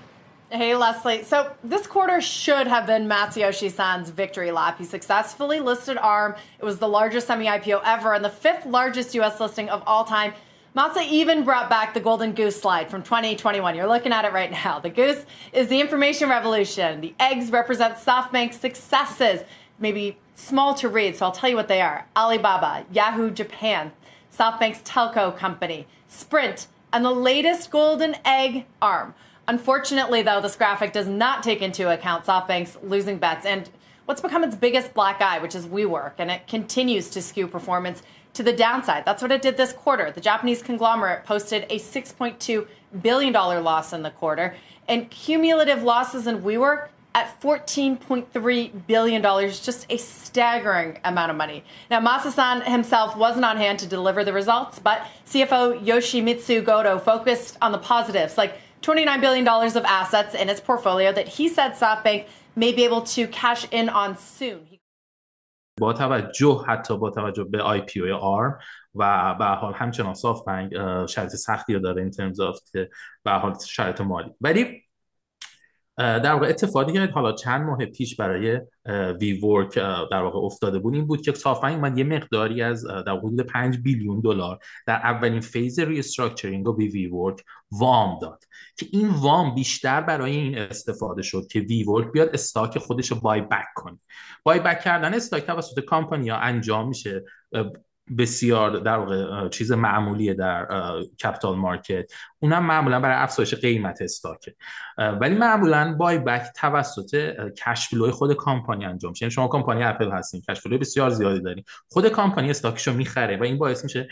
Hey, Leslie. So this quarter should have been Masayoshi Son's victory lap. He successfully listed ARM. It was the largest semi IPO ever and the fifth largest U.S. listing of all time. Masa even brought back the golden goose slide from 2021. You're looking at it right now. The goose is the information revolution. The eggs represent SoftBank's successes, maybe small to read, so I'll tell you what they are Alibaba, Yahoo Japan, SoftBank's telco company, Sprint, and the latest golden egg, ARM. Unfortunately, though, this graphic does not take into account SoftBank's losing bets and what's become its biggest black eye, which is WeWork, and it continues to skew performance to the downside. That's what it did this quarter. The Japanese conglomerate posted a $6.2 billion loss in the quarter, and cumulative losses in WeWork at $14.3 billion, just a staggering amount of money. Now, Masasan himself wasn't on hand to deliver the results, but CFO Yoshimitsu Goto focused on the positives, like $29 billion of assets in its portfolio that he said SoftBank may be able to cash in on soon. با توجه حتی با توجه به آی پی او آر و به حال همچنان صاف بنک شرط سختی داره این ترمز که به حال شرط مالی ولی در واقع اتفاقی که حالا چند ماه پیش برای وی ورک در واقع افتاده بود این بود که سافنگ من یه مقداری از در حدود 5 بیلیون دلار در اولین فیز ریستراکچرینگ و وی ورک وام داد. که این وام بیشتر برای این استفاده شد که وی ورک بیاد استاک خودش رو بای بک کنه. بای بک کردن استاک توسط کامپانی ها انجام میشه. بسیار در واقع چیز معمولیه در کپیتال مارکت اونم معمولا برای افزایش قیمت استاکه. ولی معمولا بای بک توسط کش فلوی خود کامپانی انجام میشه. یعنی شما کمپانی اپل هستین کش فلوی بسیار زیادی دارین. خود کامپانی استاکشو می‌خره و این باعث میشه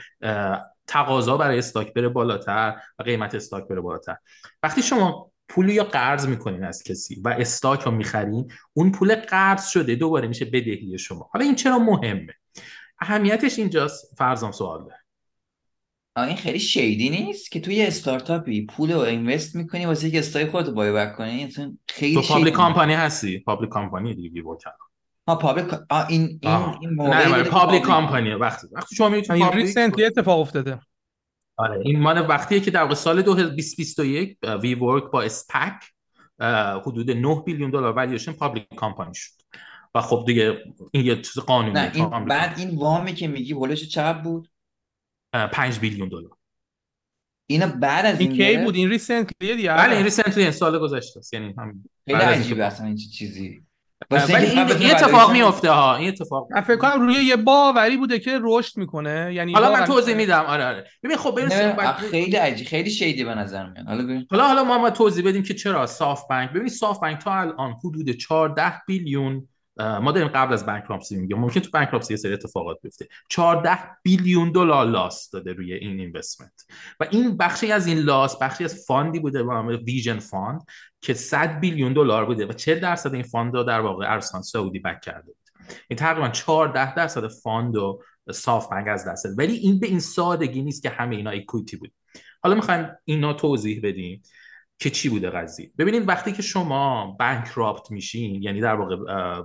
تقاضا برای استاک بره بالاتر و قیمت استاک بره بالاتر. وقتی شما پول یا قرض می‌کنین از کسی و استاک رو می‌خرین اون پول قرض شده دوباره میشه بدهی شما. حالا این چرا مهمه؟ اهمیتش اینجاست. فرضم سوال ده. این خیلی شیدی نیست که توی استارتاپی پول رو اینوست می‌کنی واسه که استای خودت بای بک کنی؟ خیلی تو پابلیک کامپانی هستی؟ پابلیک کامپانی دیگه بیو کرد ها پابلیک این این این نه پابلیک کامپانی. وقتی وقتی شما میگید این ریسنتلی اتفاق افتاده. آره این مال وقتیه که در سال 2021 وی ورک با اسپک حدود 9 بیلیون دلار والیوشن پابلیک کامپانی شد. و خب دیگه این یه چیز قانونی نه این بعد این وامی که میگی ولش چقدر بود؟ 5 بیلیون دلار. اینا بعد از این این کی بود؟ این ریسنتلی دیگه بله این ریسنتلی سال گذشته است. یعنی همین. خیلی بعد از این عجیبه اتفاق. اصلا این چه چیزی. ولی اینکه این, این اتفاق میفته ها این اتفاق من فکر کنم روی یه باوری بوده که رشد می‌کنه. یعنی حالا من توضیح میدم. آره آره. ببین خب برسیم خیلی عجیب خیلی شیدی به نظر میاد. حالا ببین. حالا حالا ما ما توضیح بدیم که چرا سافت بانک ببین سافت بانک تا الان حدود 14 بیلیون ما داریم قبل از بانکراپسی میگیم. ممکن تو بانکراپسی یه سری اتفاقات بیفته. 14 بیلیون دلار لاس داده روی این اینوستمنت و این بخشی از این لاس بخشی از فاندی بوده به نام ویژن فاند که 100 بیلیون دلار بوده و 40 درصد این فاند رو در واقع عربستان سعودی بک کرده بود. این تقریبا 14 درصد فاند و سافت بانک از دست ولی این به این سادگی نیست که همه اینا اکویتی بود. حالا می‌خوایم اینا توضیح بدیم. که چی بوده قضیه. ببینید وقتی که شما بانکراپت میشین یعنی در واقع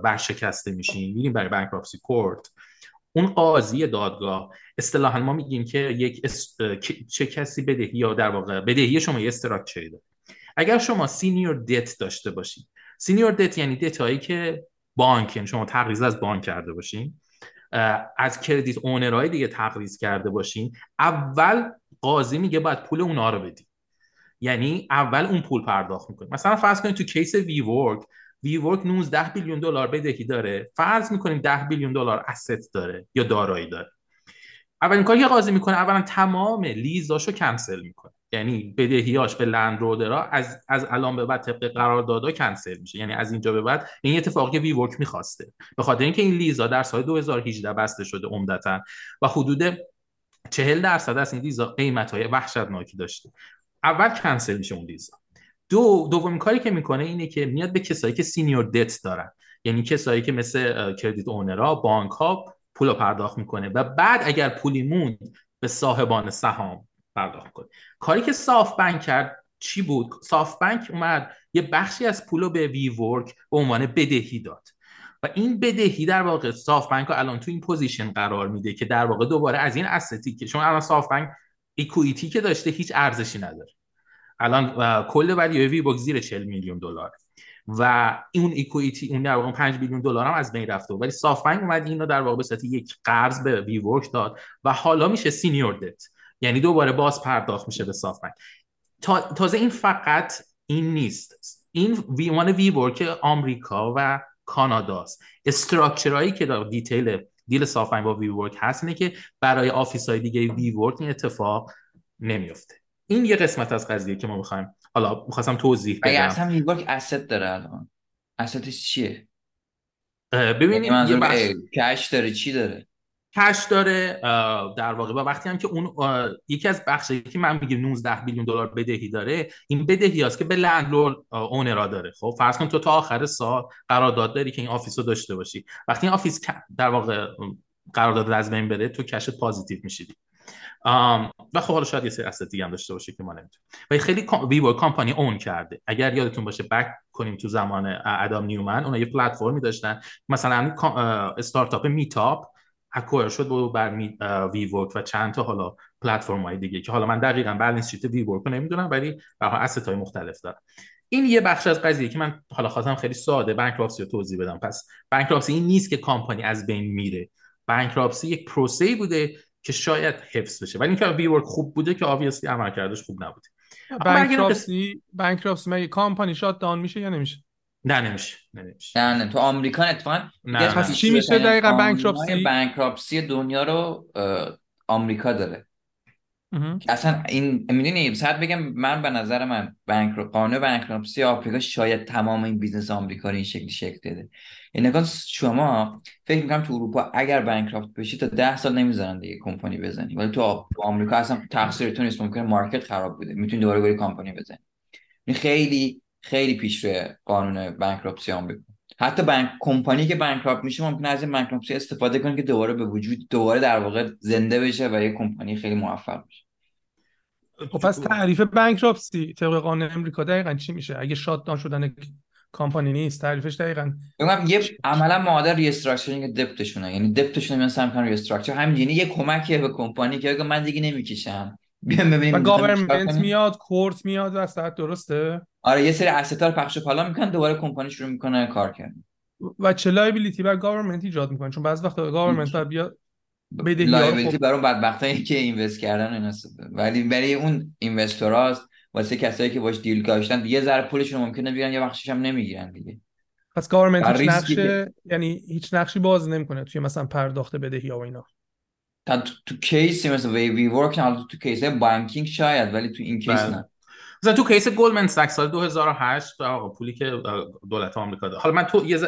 ورشکسته میشین میرین برای بانکراپسی کورت اون قاضی دادگاه اصطلاحا ما میگیم که یک اس... چه کسی بدهی یا در واقع بدهی شما یه استراکچری داره. اگر شما سینیور دت داشته باشید سینیور دت یعنی دت هایی که بانک یعنی شما تقریض از بانک کرده باشین از کردیت اونرهای دیگه تقریض کرده باشین اول قاضی میگه باید پول اونا رو بدی. یعنی اول اون پول پرداخت می‌کنه. مثلا فرض کنید تو کیس وی ورک وی ورک 19 بیلیون دلار بدهی داره. فرض می‌کنیم 10 بیلیون دلار اسست داره یا دارایی داره. اولین کاری که قاضی می‌کنه اولا تمام لیزاشو کنسل می‌کنه. یعنی بدهیاش به لندرودرها از از الان به بعد طبق قراردادها کنسل میشه. یعنی از اینجا به بعد این اتفاقی که وی ورک می‌خواسته. به خاطر اینکه این لیزا در سال 2018 بسته شده عمدتا و حدود 40 درصد از این لیزا قیمت های وحشتناکی داشته. اول کنسل میشه اون لیزا دو دومین کاری که می‌کنه اینه که میاد به کسایی که سینیور دت دارن. یعنی کسایی که مثل کردیت اونرها بانک ها پول رو پرداخت می‌کنه و بعد اگر پولی موند به صاحبان سهام پرداخت کنه. کاری که صاف بانک کرد چی بود؟ صاف بانک اومد یه بخشی از پول رو به وی ورک به عنوان بدهی داد. و این بدهی در واقع صاف بانک رو الان تو این پوزیشن قرار میده که در واقع دوباره از این استی که چون الان صاف بانک اکویتی که داشته هیچ ارزشی نداره. الان کل ولی بوک زیر 40 میلیون دلار. و اون اکویتی اون در واقع 5 میلیون دلار هم از بین رفته. ولی سافت بانک اومد اینو در واقع به صورت یک قرض به وی ورک داد و حالا میشه سینیور دت یعنی دوباره باز پرداخت میشه به تا، تازه این فقط این نیست. این وی وان وی ورک آمریکا و کاناداست. استراکچرایی که دیتیل دیل سافت بانک با وی ورک هست اینه که برای آفیس های دیگه وی ورک این اتفاق نمیفته این یه قسمت از قضیه که ما می‌خوایم. حالا می‌خواستم توضیح اگه بدم. اصلا ویورک اسست داره الان؟ اسستش چیه؟ ببینید یه بخش کش داره چی داره؟ کش داره. در واقع و وقتی هم که اون یکی از بخشی که من میگم 19 بیلیون دلار بدهی داره این بدهی هست که به لندلورد اونرا داره. خب فرض کن تو تا آخر سال قرارداد داری که این آفیس رو داشته باشی. وقتی این آفیس در واقع قرارداد از بین بره تو کشت پازیتیو میشیدی و خب حالا شاید یه سری اسید دیگه هم داشته باشه که ما نمی‌تونیم. و خیلی ویور کامپانی اون کرده. اگر یادتون باشه بک کنیم تو زمان ادام نیومن اونا یه پلتفرمی داشتن. مثلا استارتاپ میتاپ. اکوایر شد بود بر وی ورک و چند تا حالا پلتفرم های دیگه که حالا من دقیقا بالانس شیت وی ورک رو نمی‌دونم ولی حال asset های مختلف دارم. این یه بخش از قضیه که من حالا خواستم خیلی ساده بانکراپسی رو توضیح بدم. پس بانکراپسی این نیست که کامپانی از بین میره. بانکراپسی یک پروسه بوده که شاید حفظ بشه. ولی اینکه وی ورک خوب بوده که obviously عملکردش خوب نبوده. بانکراپسی بانکراپسی مگه کامپانی شات داون میشه یا نمیشه؟ نه نمیشه نه نمیشه. نه نه تو آمریکا اتفاقا نه،. پس چی میشه دقیقاً بانکراپسی؟ بانکراپسی دنیا رو آمریکا داره. اصلا این می‌دونی صد بگم من به نظر من بانک قانون بانکراپسی آمریکا شاید تمام این بیزنس آمریکا رو این شکلی شکل داده. این نگاه شما فکر می‌کنم تو اروپا اگر بانکراپت بشی تا ده سال نمی‌ذارن دیگه کمپانی بزنی. ولی تو آمریکا اصلا تقصیر تو نیست ممکنه مارکت خراب بوده. می‌تونی دوباره بری کمپانی بزنی. این خیلی خیلی پیشرو قانون بانکراپسی آمریکا حتی بانک کمپانی که بانکراپت میشه ممکنه از این بانکراپسی استفاده کنه که دوباره به وجود دوباره در واقع زنده بشه و یه کمپانی خیلی موفق بشه. خب پس تعریف بانکراپسی طبق قانون امریکا دقیقا چی میشه؟ اگه شات داون شدن کامپانی نیست تعریفش دقیقا بگم یه عملا معادل ریستراکچرینگ دپتشونه یعنی دپتشون میان می‌کنن ریستراکچر همین یعنی یه کمکیه به کمپانی که بگه من دیگه نمی‌کشم. و گاورمنت. میاد کورت میاد وسط درسته؟ آره یه سری استا رو پخش و پلا می‌کنن دوباره کمپانی شروع می‌کنه کار کردن. و چه لایبیلیتی بر گاورمنت ایجاد می‌کنه چون بعضی وقتا گاورمنت باید بیاد لایبیلیتی برای اون بدبختایی که اینوست کردن اینا ولی برای اون اینوستوراست واسه کسایی که باش دیل داشتن یه ذره پولشون ممکنه بیان یه بخشش هم نمی‌گیرن دیگه. پس گورنمنت هیچ نقشه یعنی هیچ نقشی باز نمی‌کنه توی مثلا پرداخت بدهی و اینا. تو, تو کیس مثلا وی وی ورک تو کیس بانکینگ شاید ولی تو این کیس بله. نه. مثلا تو کیس گلدمن ساکس سال 2008 آقا پولی که دولت آمریکا داد حالا من تو یه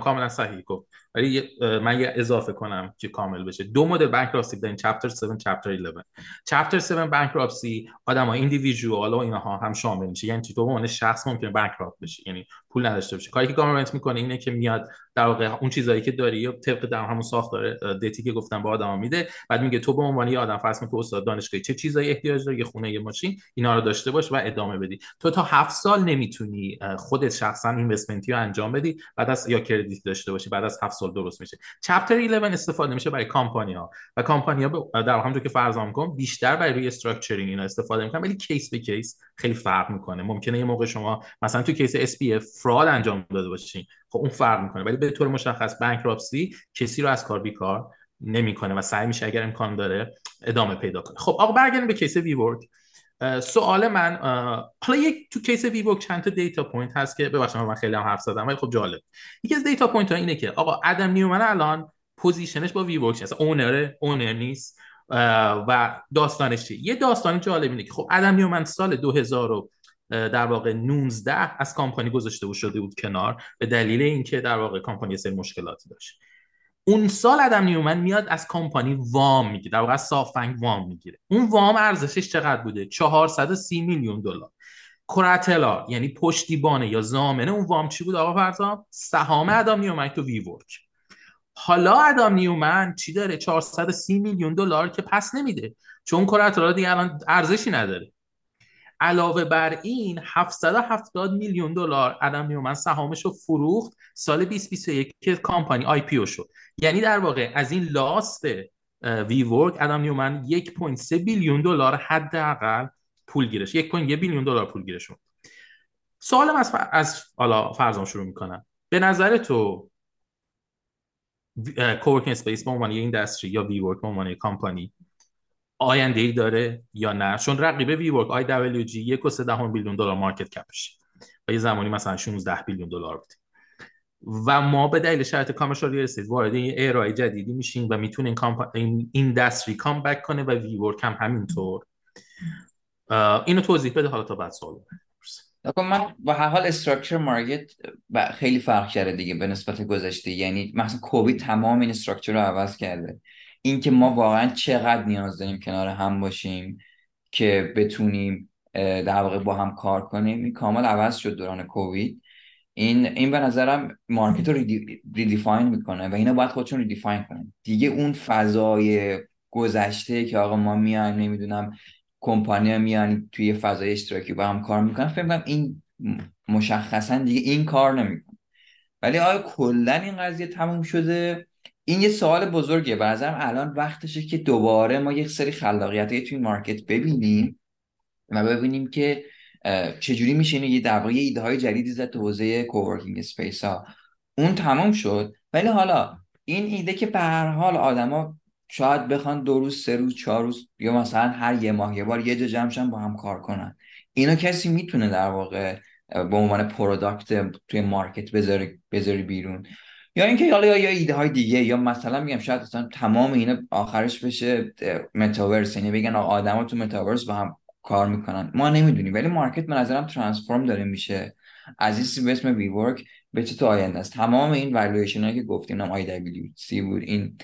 کاملا صحیح گفت. ولی من یه اضافه کنم که کامل بشه. دو مدل بانکراپسی داریم چپتر 7 چپتر 11 چپتر 7 بانکراپسی آدمای ایندیویدوال و اینها هم شامل میشه. یعنی تو به عنوان شخص ممکنه بانکراپت بشی یعنی پول نداشته باشه. کاری که گورنمنت می‌کنه اینه که میاد در واقع اون چیزایی که داری یا طبق در همون ساختار دتی که گفتم با آدما میده بعد میگه تو به عنوان یه آدم فرض کن استاد دانشگاهی چه چیزایی احتیاج داری یه خونه یه ماشین اینا رو داشته باش و ادامه بدی. تو تا هفت سال نمی‌تونی خودت شخصا اینوستمنتی رو انجام بدی بعد از یا کردیت داشته باشی بعد از هفت سال درست میشه. چپتر 11 استفاده میشه برای کمپانی ها و کمپانی ها در همونطور که فرض کن بیشتر برای روی استراکچرینگ اینا استفاده می‌کنن ولی کیس به کیس خیلی فرق می‌کنه. ممکنه یه موقع شما مثلا تو کیس اس فراد انجام داده باشین. خب اون فرق می‌کنه. ولی به طور مشخص بانکراپسی کسی رو از کار بیکار نمی‌کنه و سعی میشه اگر امکان داره ادامه پیدا کنه. خب آقا برگردیم به کیس وی ورک سوال من حالا یک تو کیس ویوک چند تا دیتا پوینت هست که ببخشید من خیلی هم حرف زدم ولی خب جالب. یکی از دیتا پوینت ها اینه که آقا ادم نیومن الان پوزیشنش با ویوک اصلا اونر اونر نیست. و داستانش چیه؟ یه داستان جالب اینه که خب ادم نیومن سال 2000 در واقع 19 از کامپانی گذاشته بود شده بود کنار به دلیل اینکه در واقع کامپانی سری مشکلاتی داشت. اون سال ادم نیومن میاد از کمپانی وام می‌گیره در واقع از سافنگ وام می‌گیره. اون وام ارزشش چقدر بوده؟ 430 میلیون دلار. کراتلا یعنی پشتیبانه یا زامنه اون وام چی بود آقا فرزام سهام ادم نیومن تو وی ورک حالا ادم نیومن چی داره؟ 430 میلیون دلار که پس نمیده. چون کراتلا دیگه الان ارزشی نداره. علاوه بر این 770 میلیون دلار ادم نیومن سهامش رو فروخت سال 2021 که کامپانی آی پی شد. یعنی در واقع از این لاست وی ورک ادم نیومن 1.3 بیلیون دلار حداقل پول گیرش 1.1 بیلیون دلار پول گیرش شد سوالم از از حالا فرضم شروع می‌کنم. به نظر تو کوورکینگ اسپیس به عنوان اینداستری یا وی ورک به عنوان کامپانی آینده ای داره یا نه؟ چون رقیب وی ورک آی دبلیو جی یک و دلار مارکت کپش. و یه زمانی مثلا 16 بیلیون دلار بود. و ما به دلیل شرط کامرشال ریل وارد این ارائه جدیدی میشیم و می‌تونه این, کامپ... این کام بک کنه و وی ورک هم همینطور. اینو توضیح بده حالا تا بعد سوال من با هر حال استراکچر مارکت خیلی فرق کرده دیگه به نسبت گذشته. یعنی مثلا کووید تمام این استراکچر رو عوض کرده. اینکه ما واقعا چقدر نیاز داریم کنار هم باشیم که بتونیم در واقع با هم کار کنیم. این کامل عوض شد دوران کووید. این این به نظرم مارکت رو ریدیفاین می‌کنه و اینا باید خودشون ریدیفاین کنن. دیگه اون فضای گذشته که آقا ما میایم نمی‌دونم کمپانی میان توی فضای اشتراکی با هم کار می‌کنن فکر این مشخصا دیگه این کار نمی‌کنه. ولی آیا کلا این قضیه تموم شده؟ این یه سوال بزرگه به نظرم الان وقتشه که دوباره ما یک سری خلاقیت توی مارکت ببینیم و ببینیم که چجوری میشه یه در یه ایده های جدیدی زد تو حوزه کوورکینگ اسپیس ها اون تمام شد. ولی حالا این ایده که به هر حال آدما شاید بخوان دو روز سه روز چهار روز یا مثلا هر یه ماه یه بار یه جا جمعشن با هم کار کنن. اینو کسی می‌تونه در واقع به عنوان پروداکت توی مارکت بذاری بیرون. یا اینکه حالا یا ایده های دیگه یا مثلا میگم شاید اصلا تمام اینا آخرش بشه متاورس. یعنی بگن آدما تو متاورس با هم کار می‌کنن. ما نمی‌دونیم ولی مارکت به نظرم ترانسفورم داره میشه. از این به اسم وی ورک به تو آینده است؟ تمام این والویشن هایی که گفتیم هم آی دبلیو سی بود این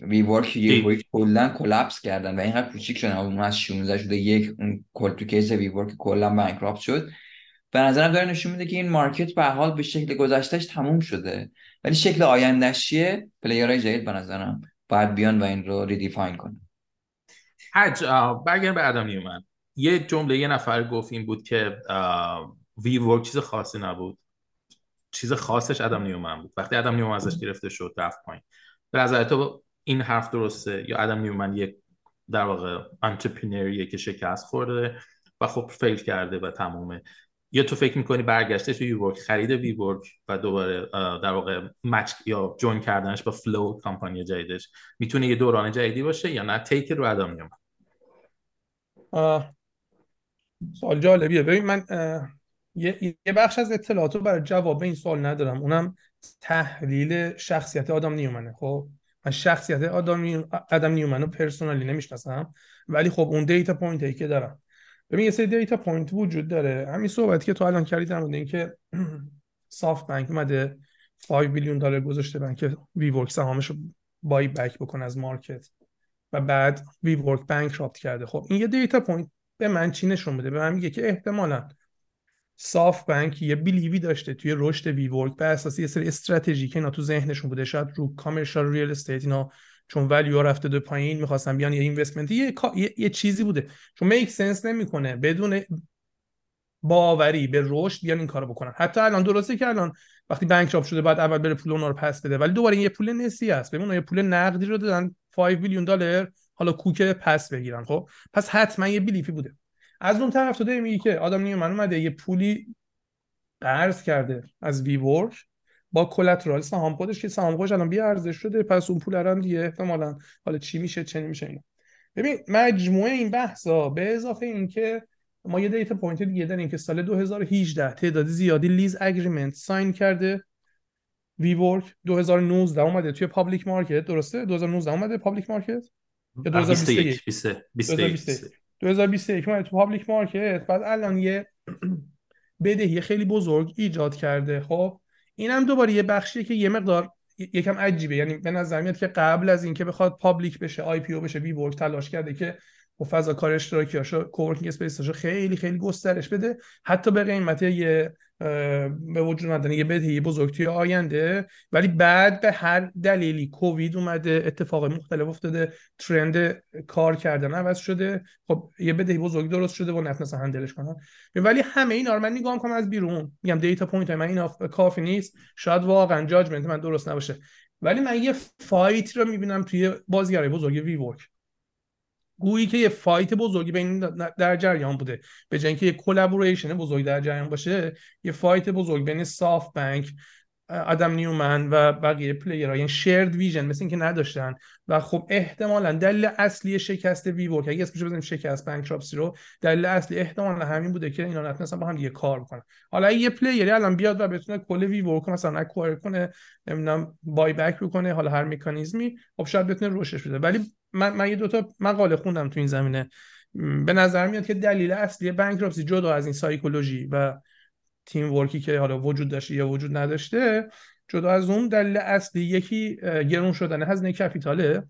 وی ورک یه کلا کلاپس کردن و اینقدر کوچیک شدن. اون از 16 شده یک اون کل تو کیس وی ورک کلا بانکراپت شد. به نظرم داره نشون میده که این مارکت به حال به شکل گذشتهش تموم شده. ولی شکل آیندهش چیه پلیرهای جدید به نظرم باید بیان و این رو ریدیفاین کنن. حج برگرد به ادم نیومن یه جمله یه نفر گفت این بود که وی ورک چیز خاصی نبود. چیز خاصش ادم نیومن بود. وقتی ادم نیومن ازش گرفته شد رفت پایین. به نظر تو این حرف درسته؟ یا ادم نیومن یک در واقع انترپرینریه که شکست خورده و خب فیل کرده و تمومه. یا تو فکر می‌کنی برگشته تو ویورک خرید ویورک و دوباره در واقع مچ یا جوین کردنش با فلو کامپانی جدیدش می‌تونه یه دوران جدیدی باشه یا نه؟ تیک رو ادام نیومن سوال جالبیه. ببین من یه بخش از اطلاعات رو برای جواب این سوال ندارم. اونم تحلیل شخصیت آدم نیومنه. خب؟ من شخصیت آدم آدم نیومن رو پرسونالی نمی‌شناسم. ولی خب اون دیتا پوینت که دارم. ببین یه سری دیتا پوینت وجود داره. همین صحبتی که تو الان کردی در مورد اینکه سافت بانک اومده 5 بیلیون دلار گذاشته بانک وی ورک سهامش رو بای بک بکنه از مارکت و بعد وی ورک بانک کرده. خب این یه دیتا پوینت به من چی نشون میده به من میگه که احتمالاً صاف بانک یه بیلیوی داشته توی رشد وی ورک بر اساس یه سری استراتژی که اینا تو ذهنشون بوده. شاید رو کامرشال ریل استیت اینا چون ولیو رفته دو پایین می‌خواستن بیان یه اینوستمنت یه،, یه،, یه چیزی بوده. چون میک سنس نمی‌کنه بدون باوری به رشد بیان این کارو بکنن. حتی الان درسته که الان وقتی بانک شده بعد اول بره پول اونها رو پس بده. ولی دوباره یه پول نسی است ببین یه پول نقدی رو دادن 5 میلیون دلار حالا کوکه پس بگیرن خب؟ پس حتما یه بلیفی بوده. از اون طرف تو میگی که آدم نیومن اومده یه پولی قرض کرده از وی ورک با کلترال سهام خودش که سهام خودش الان بی ارزش شده پس اون پول هم دیگه احتمالاً حالا چی میشه چه نمیشه اینا. ببین مجموعه این بحثا به اضافه اینکه ما یه دیتا پوینت دیگه داریم که سال 2018 تعداد زیادی لیز اگریمنت ساین کرده. وی ورک 2019 اومده توی پابلیک مارکت درسته؟ 2019 اومده پابلیک مارکت؟ یا 2021 2021 2021 اومده تو پابلیک مارکت بعد الان یه بدهی خیلی بزرگ ایجاد کرده. خب اینم دوباره یه بخشیه که یه مقدار یکم عجیبه. یعنی به نظر میاد که قبل از اینکه بخواد پابلیک بشه آی پی او بشه وی ورک تلاش کرده که و فضا کار اشتراکیاشو کوورکینگ اسپیساشو خیلی خیلی گسترش بده. حتی به قیمت یه به وجود اومدن یه بدهی بزرگ توی آینده ولی بعد به هر دلیلی کووید اومده اتفاق مختلف افتاده ترند کار کردن عوض شده. خب یه بدهی بزرگ درست شده و نتونستن هندلش کنن. ولی همه اینا رو من نگاه می‌کنم از بیرون. میگم دیتا پوینت من اینا کافی نیست. شاید واقعا جاجمنت من درست نباشه. ولی من یه فایت رو می‌بینم توی بازیگرای بزرگ وی ورک. گویی که یه فایت بزرگی بین در جریان بوده. به جای اینکه یه کلابوریشن بزرگ در جریان باشه یه فایت بزرگ بین سافت بانک آدم نیومن و بقیه پلیرها یعنی شیرد ویژن مثل اینکه نداشتن. و خب احتمالا دلیل اصلی شکست وی ورک اگه اسمش بزنیم شکست بانکراپسی رو دلیل اصلی احتمالا همین بوده که اینا نتونستن با هم دیگه کار کنن. حالا یه پلیری الان بیاد و بتونه کل وی ورک مثلا اکوایر کنه نمی‌دونم بای بک بکنه حالا هر مکانیزمی خب شاید بتونه رشدش بده. ولی من من یه دوتا مقاله خوندم تو این زمینه. به نظر میاد که دلیل اصلی بانکراپسی جدا از این سایکولوژی و تیم ورکی که حالا وجود داشته یا وجود نداشته جدا از اون دلیل اصلی یکی گرون شدن هزینه کپیتاله.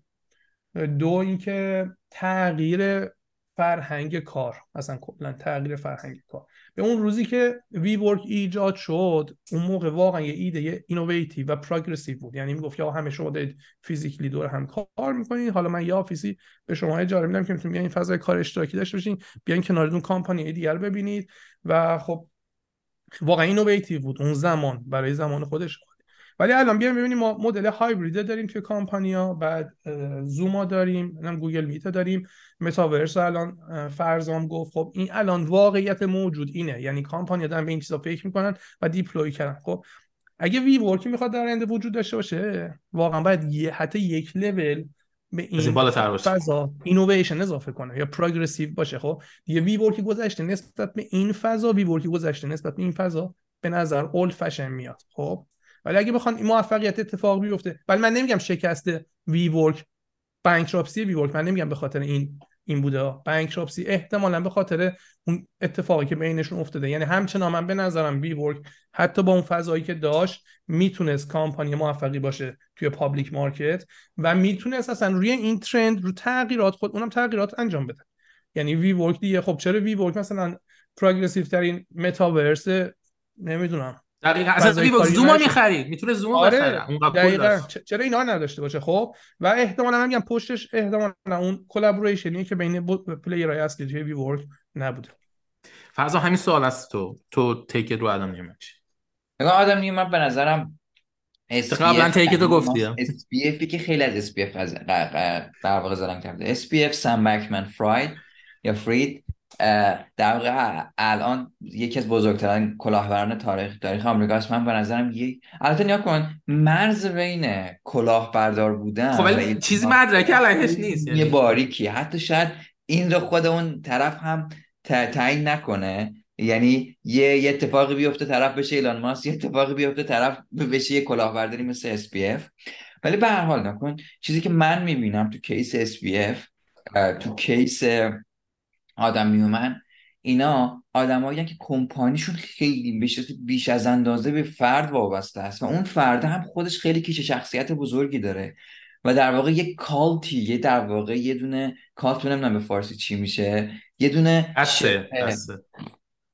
دو اینکه تغییر فرهنگ کار. مثلا کلا تغییر فرهنگ کار. به اون روزی که وی ورک ایجاد شد اون موقع واقعا یه ایده اینوویتیو و پروگرسیو بود. یعنی می‌گفت یا همه شما دارید فیزیکلی دور هم کار می‌کنید. حالا من یه آفیسی به شما اجاره میدم که می‌تونید این فضای کار اشتراکی داشته باشین بیاین کنارتون کامپانی دیگر ببینید. و خب واقعا اینوویتیو بود. اون زمان برای زمان خودش ولی الان بیایم ببینیم ما مدل هایبرید داریم توی کامپانیا بعد زوما داریم گوگل میت داریم. متاورس الان فرزام گفت. خب این الان واقعیت موجود اینه. یعنی کامپانیا دارن به این چیزا فکر می‌کنن و دیپلوی کردن. خب اگه وی ورکی می‌خواد در آینده وجود داشته باشه واقعا باید یه حتی یک لول به این فضا اینویشن اضافه کنه یا پروگرسیو باشه خب؟ یه وی ورکی گذشته نسبت به این فضا وی ورکی گذشته نسبت به این فضا به نظر اولد فشن میاد خب؟ ولی اگه بخوان این موفقیت اتفاق بیفته ولی من نمیگم شکست وی ورک بانکراپسی وی ورک من نمیگم به خاطر این این بوده. بانکراپسی احتمالا به خاطر اون اتفاقی که بینشون افتاده. یعنی همچنان من به نظرم وی ورک حتی با اون فضایی که داشت می‌تونست کامپانی موفقی باشه توی پابلیک مارکت و می‌تونست اصلا روی این ترند رو تغییرات خود اونم تغییرات انجام بده. یعنی وی ورک دیگه. خب چرا وی ورک؟ مثلا پروگرسیو ترین متاورس نمی‌دونم. دقیقاً. اصلا ویو زوما می‌خرید می‌تونه زوما آره بخره. چرا اینا نداشته باشه؟ خب. و احتمالاً میگم پشتش احتمالاً اون کلابوریشنی که بین پلیرای اصلی توی وی ورک نبوده. فرضا همین سوال است تو. تو تیک رو آدم نیومد نگاه آدم نیومد به نظرم قبلا تیک تو گفتی اس پی اف که خیلی از اس پی اف در واقع زدن کرده. اس پی اف سم بکمن فراید یا فرید در واقع الان یکی از بزرگترین کلاهبران تاریخ تاریخ آمریکا است. من به نظرم یک البته نیا کن مرز بین کلاهبردار بودن خب ولی چیزی مدرک علیهش نیست یه یعنی. باریکی حتی شاید این رو خود اون طرف هم تعیین نکنه. یعنی یه, یه اتفاقی بیفته طرف بشه ایلان ماسک یه اتفاقی بیفته طرف بشه یه کلاهبرداری مثل SPF ولی به هر حال نکن چیزی که من می‌بینم تو کیس SPF تو کیس آدم نیومن اینا آدمایی که کمپانیشون خیلی بیش, بیش از اندازه به فرد وابسته است و اون فرد هم خودش خیلی کیش شخصیت بزرگی داره و در واقع یه کالتی یه در واقع یه دونه کالت نمی‌دونم به فارسی چی میشه یه دونه هسته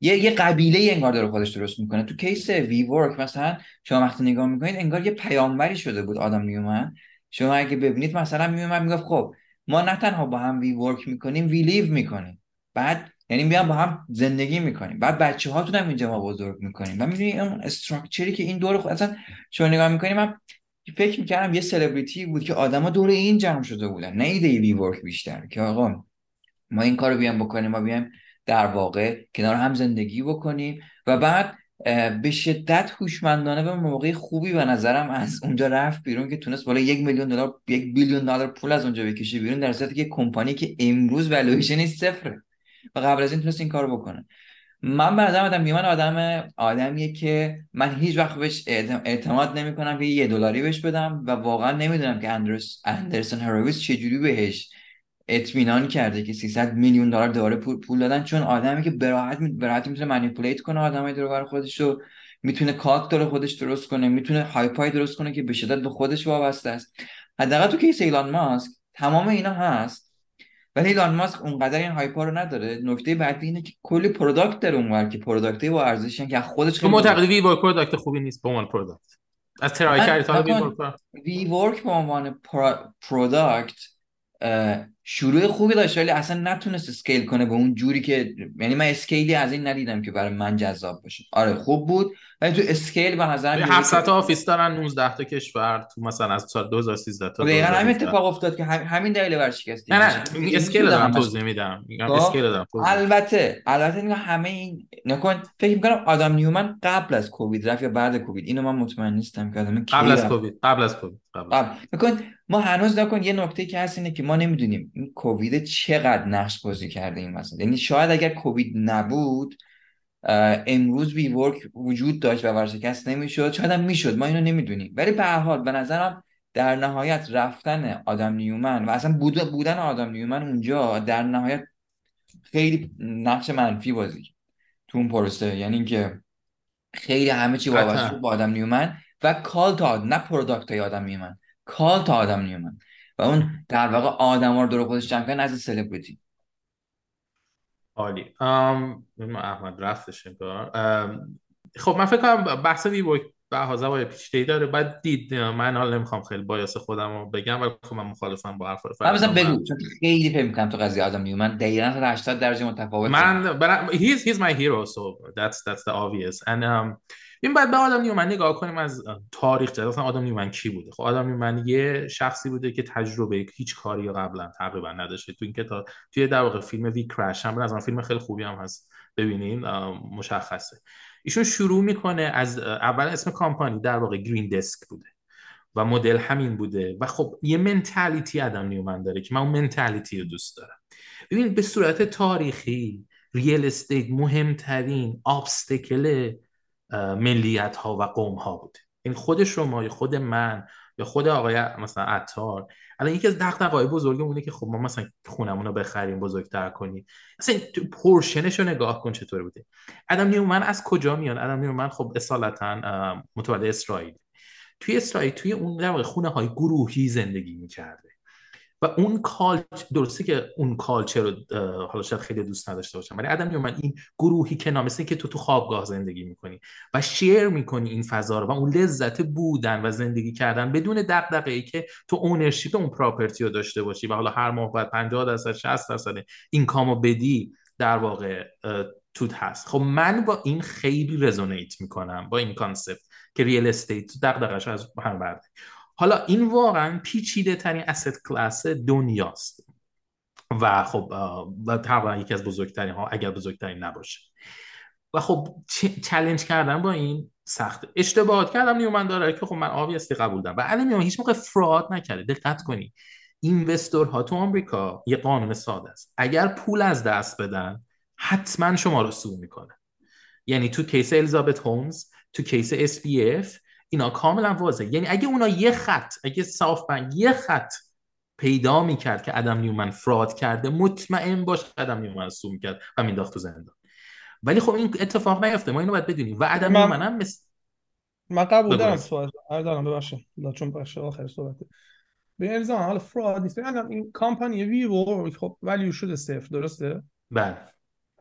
یه یه قبیله انگار داره خودش درست می‌کنه. تو کیس وی ورک مثلا شما وقتی نگاه می‌کنید انگار یه پیامبری شده بود آدم نیومن شما اگه ببینید مثلا میومد می‌گفت خب ما نه تنها با هم وی ورک می‌کنیم وی لیو می‌کنیم. بعد یعنی میام با هم زندگی می‌کنیم. بعد بچه هاتون هم اینجا ما بزرگ می‌کنیم. و می‌دونی اون استراکچری که این دور خود اصلا شما نگاه می‌کنیم من فکر می‌کردم یه سلبریتی بود که آدما دور این جمع شده بودن. نه ایده وی ورک بیشتر که آقا ما این کارو بیام بکنیم ما بیایم در واقع کنار هم زندگی بکنیم. و بعد به شدت هوشمندانه به موقع خوبی به نظرم از اونجا رفت بیرون که تونست بالا یک میلیون دلار یک بیلیون دلار پول از اونجا بکشه بیرون در صورتی که کمپانی که امروز والویشنش صفره. و قبل از این تونست این کار بکنه. من به نظرم آدم من آدم آدمیه که من هیچ وقت بهش اعتماد نمی کنم که یه دلاری بهش بدم و واقعا نمی‌دونم که اندرس اندرسون هرویس چجوری بهش اطمینان کرده که 300 میلیون دلار دوباره پول, دادن. چون آدمی که براحت براحت می‌تونه منیپولیت کنه آدمای دور خودش رو می‌تونه کاک داره خودش درست کنه می‌تونه هایپای درست کنه که به شدت به خودش وابسته است. حداقل تو کیس ایلان ماسک تمام اینا هست. ولی ایلان ماسک اونقدر این هایپا رو نداره. نکته بعدی اینه که کلی پروداکت داره اونور که پروداکتی با ارزشن که خودش خیلی معتقدی وی ورک پروداکت خوبی نیست به عنوان پروداکت از ترای تا وی ورک به عنوان پروداکت شروع خوبی داشت ولی اصلا نتونست اسکیل کنه به اون جوری که یعنی من اسکیلی از این ندیدم که برای من جذاب باشه. آره خوب بود ولی تو اسکیل به نظر 700 تا آفیس دارن 19 تا کشور تو مثلا از سال 2013 تا دقیقاً همین اتفاق افتاد که همین دلیل شکست نه نه اسکیل دارم توضیح میدم. میگم خب، اسکیل دارم البته البته میگم همه این نکن فکر می‌کنم آدم نیومن قبل از کووید رفت یا بعد کووید؟ اینو من مطمئن نیستم که آدم قبل از کووید قبل از کووید قبل نکن ما هنوز نکن یه نکته که هست اینه که ما نمی‌دونیم این کووید چقدر نقش بازی کرده این مثلا یعنی شاید اگر کووید نبود امروز وی ورک وجود داشت و ورشکست نمی‌شد شاید هم می‌شد ما اینو نمی‌دونیم. ولی به هر حال به نظرم در نهایت رفتن آدم نیومن و اصلا بودن آدم نیومن اونجا در نهایت خیلی نقش منفی بازی تو اون پروسه. یعنی اینکه خیلی همه چی وابسته با آدم نیومن و کال تا نه پروداکت های آدم نیومن. کال تا آدم نیومن. و اون در واقع آدم رو دور خودش جمع از سلبریتی عالی. ام احمد رفتش انگار. خب من فکر کنم بحث وی ورک به حاضر پیچیده‌ای داره. بعد دید من حالا نمی‌خوام خیلی بایاس خودم رو بگم ولی خب من مخالفم با حرف من مثلا بگو چون خیلی فکر می‌کنم تو قضیه آدم نیومن دقیقاً 80 درجه متفاوت من he's he's my hero so that's that's the obvious. And um, این بعد به آدم نیومن نگاه کنیم از تاریخ جد اصلا آدم نیومن کی بوده. خب آدم نیومن یه شخصی بوده که تجربه هیچ کاری قبلا تقریبا نداشته. تو این کتاب توی در واقع فیلم وی کرش هم از فیلم خیلی خوبی هم هست. ببینین مشخصه. ایشون شروع می‌کنه از اول اسم کامپانی در واقع گرین دسک بوده و مدل همین بوده و خب یه منتالیتی آدم نیومن داره که من اون منتالیتی رو دوست دارم. ببین به صورت تاریخی ریل استیت مهمترین آبستکل ملیت ها و قوم ها بوده. این خود شما یا خود من یا خود آقای مثلا عطار. الان یکی از دغدغه‌های بزرگمونه که خب ما مثلا خونمون رو بخریم بزرگتر کنیم. مثلا پورشنش رو نگاه کن چطور بوده. ادم من از کجا میان ادم من خب اصالتا متولد اسرائیل. توی اسرائیل توی اون در خونه های گروهی زندگی می‌کرده. و اون کال درسته که اون کالچر رو حالا شاید خیلی دوست نداشته باشم ولی آدم من این گروهی که نامسته که تو تو خوابگاه زندگی می‌کنی و شیر می‌کنی این فضا رو و اون لذت بودن و زندگی کردن بدون دغدغه ای که تو اونرشیپ اون پراپرتی رو داشته باشی و حالا هر ماه باید 50 درصد 60 درصد این کامو بدی در واقع توت هست. خب من با این خیلی رزونیت می‌کنم با این کانسپت که ریل استیت دغدغش از هم برده. حالا این واقعا پیچیده ترین asset کلاس دنیاست. و خب تقریبا یکی از بزرگترین ها اگر بزرگترین نباشه. و خب چلنج کردن با این سخته اشتباهات کردم نیومن داره که خب من آبیستی قبول دارم. و الان هیچ موقع فراد نکرده. دقت کنی. ها تو آمریکا یه قانون ساده است. اگر پول از دست بدن حتما شما رو سو می‌کنه. یعنی تو کیس الیزابت هومز تو کیس اس اف اینا کاملا واضحه. یعنی اگه اونا یه خط اگه ساف بنک یه خط پیدا می‌کرد که ادم نیومن فراد کرده مطمئن باش ادم نیومن سو می‌کرد و مینداخت تو زندان. ولی خب این اتفاق نیفته. ما اینو باید بدونیم. و ادم نیومن هم مثل من قبول دارم سوال. دارم ببخشید. چون باشه آخر صحبت. به الزام حالا فراد نیست. این کامپانی ویو خب ولیو شده صفر درسته؟ بله.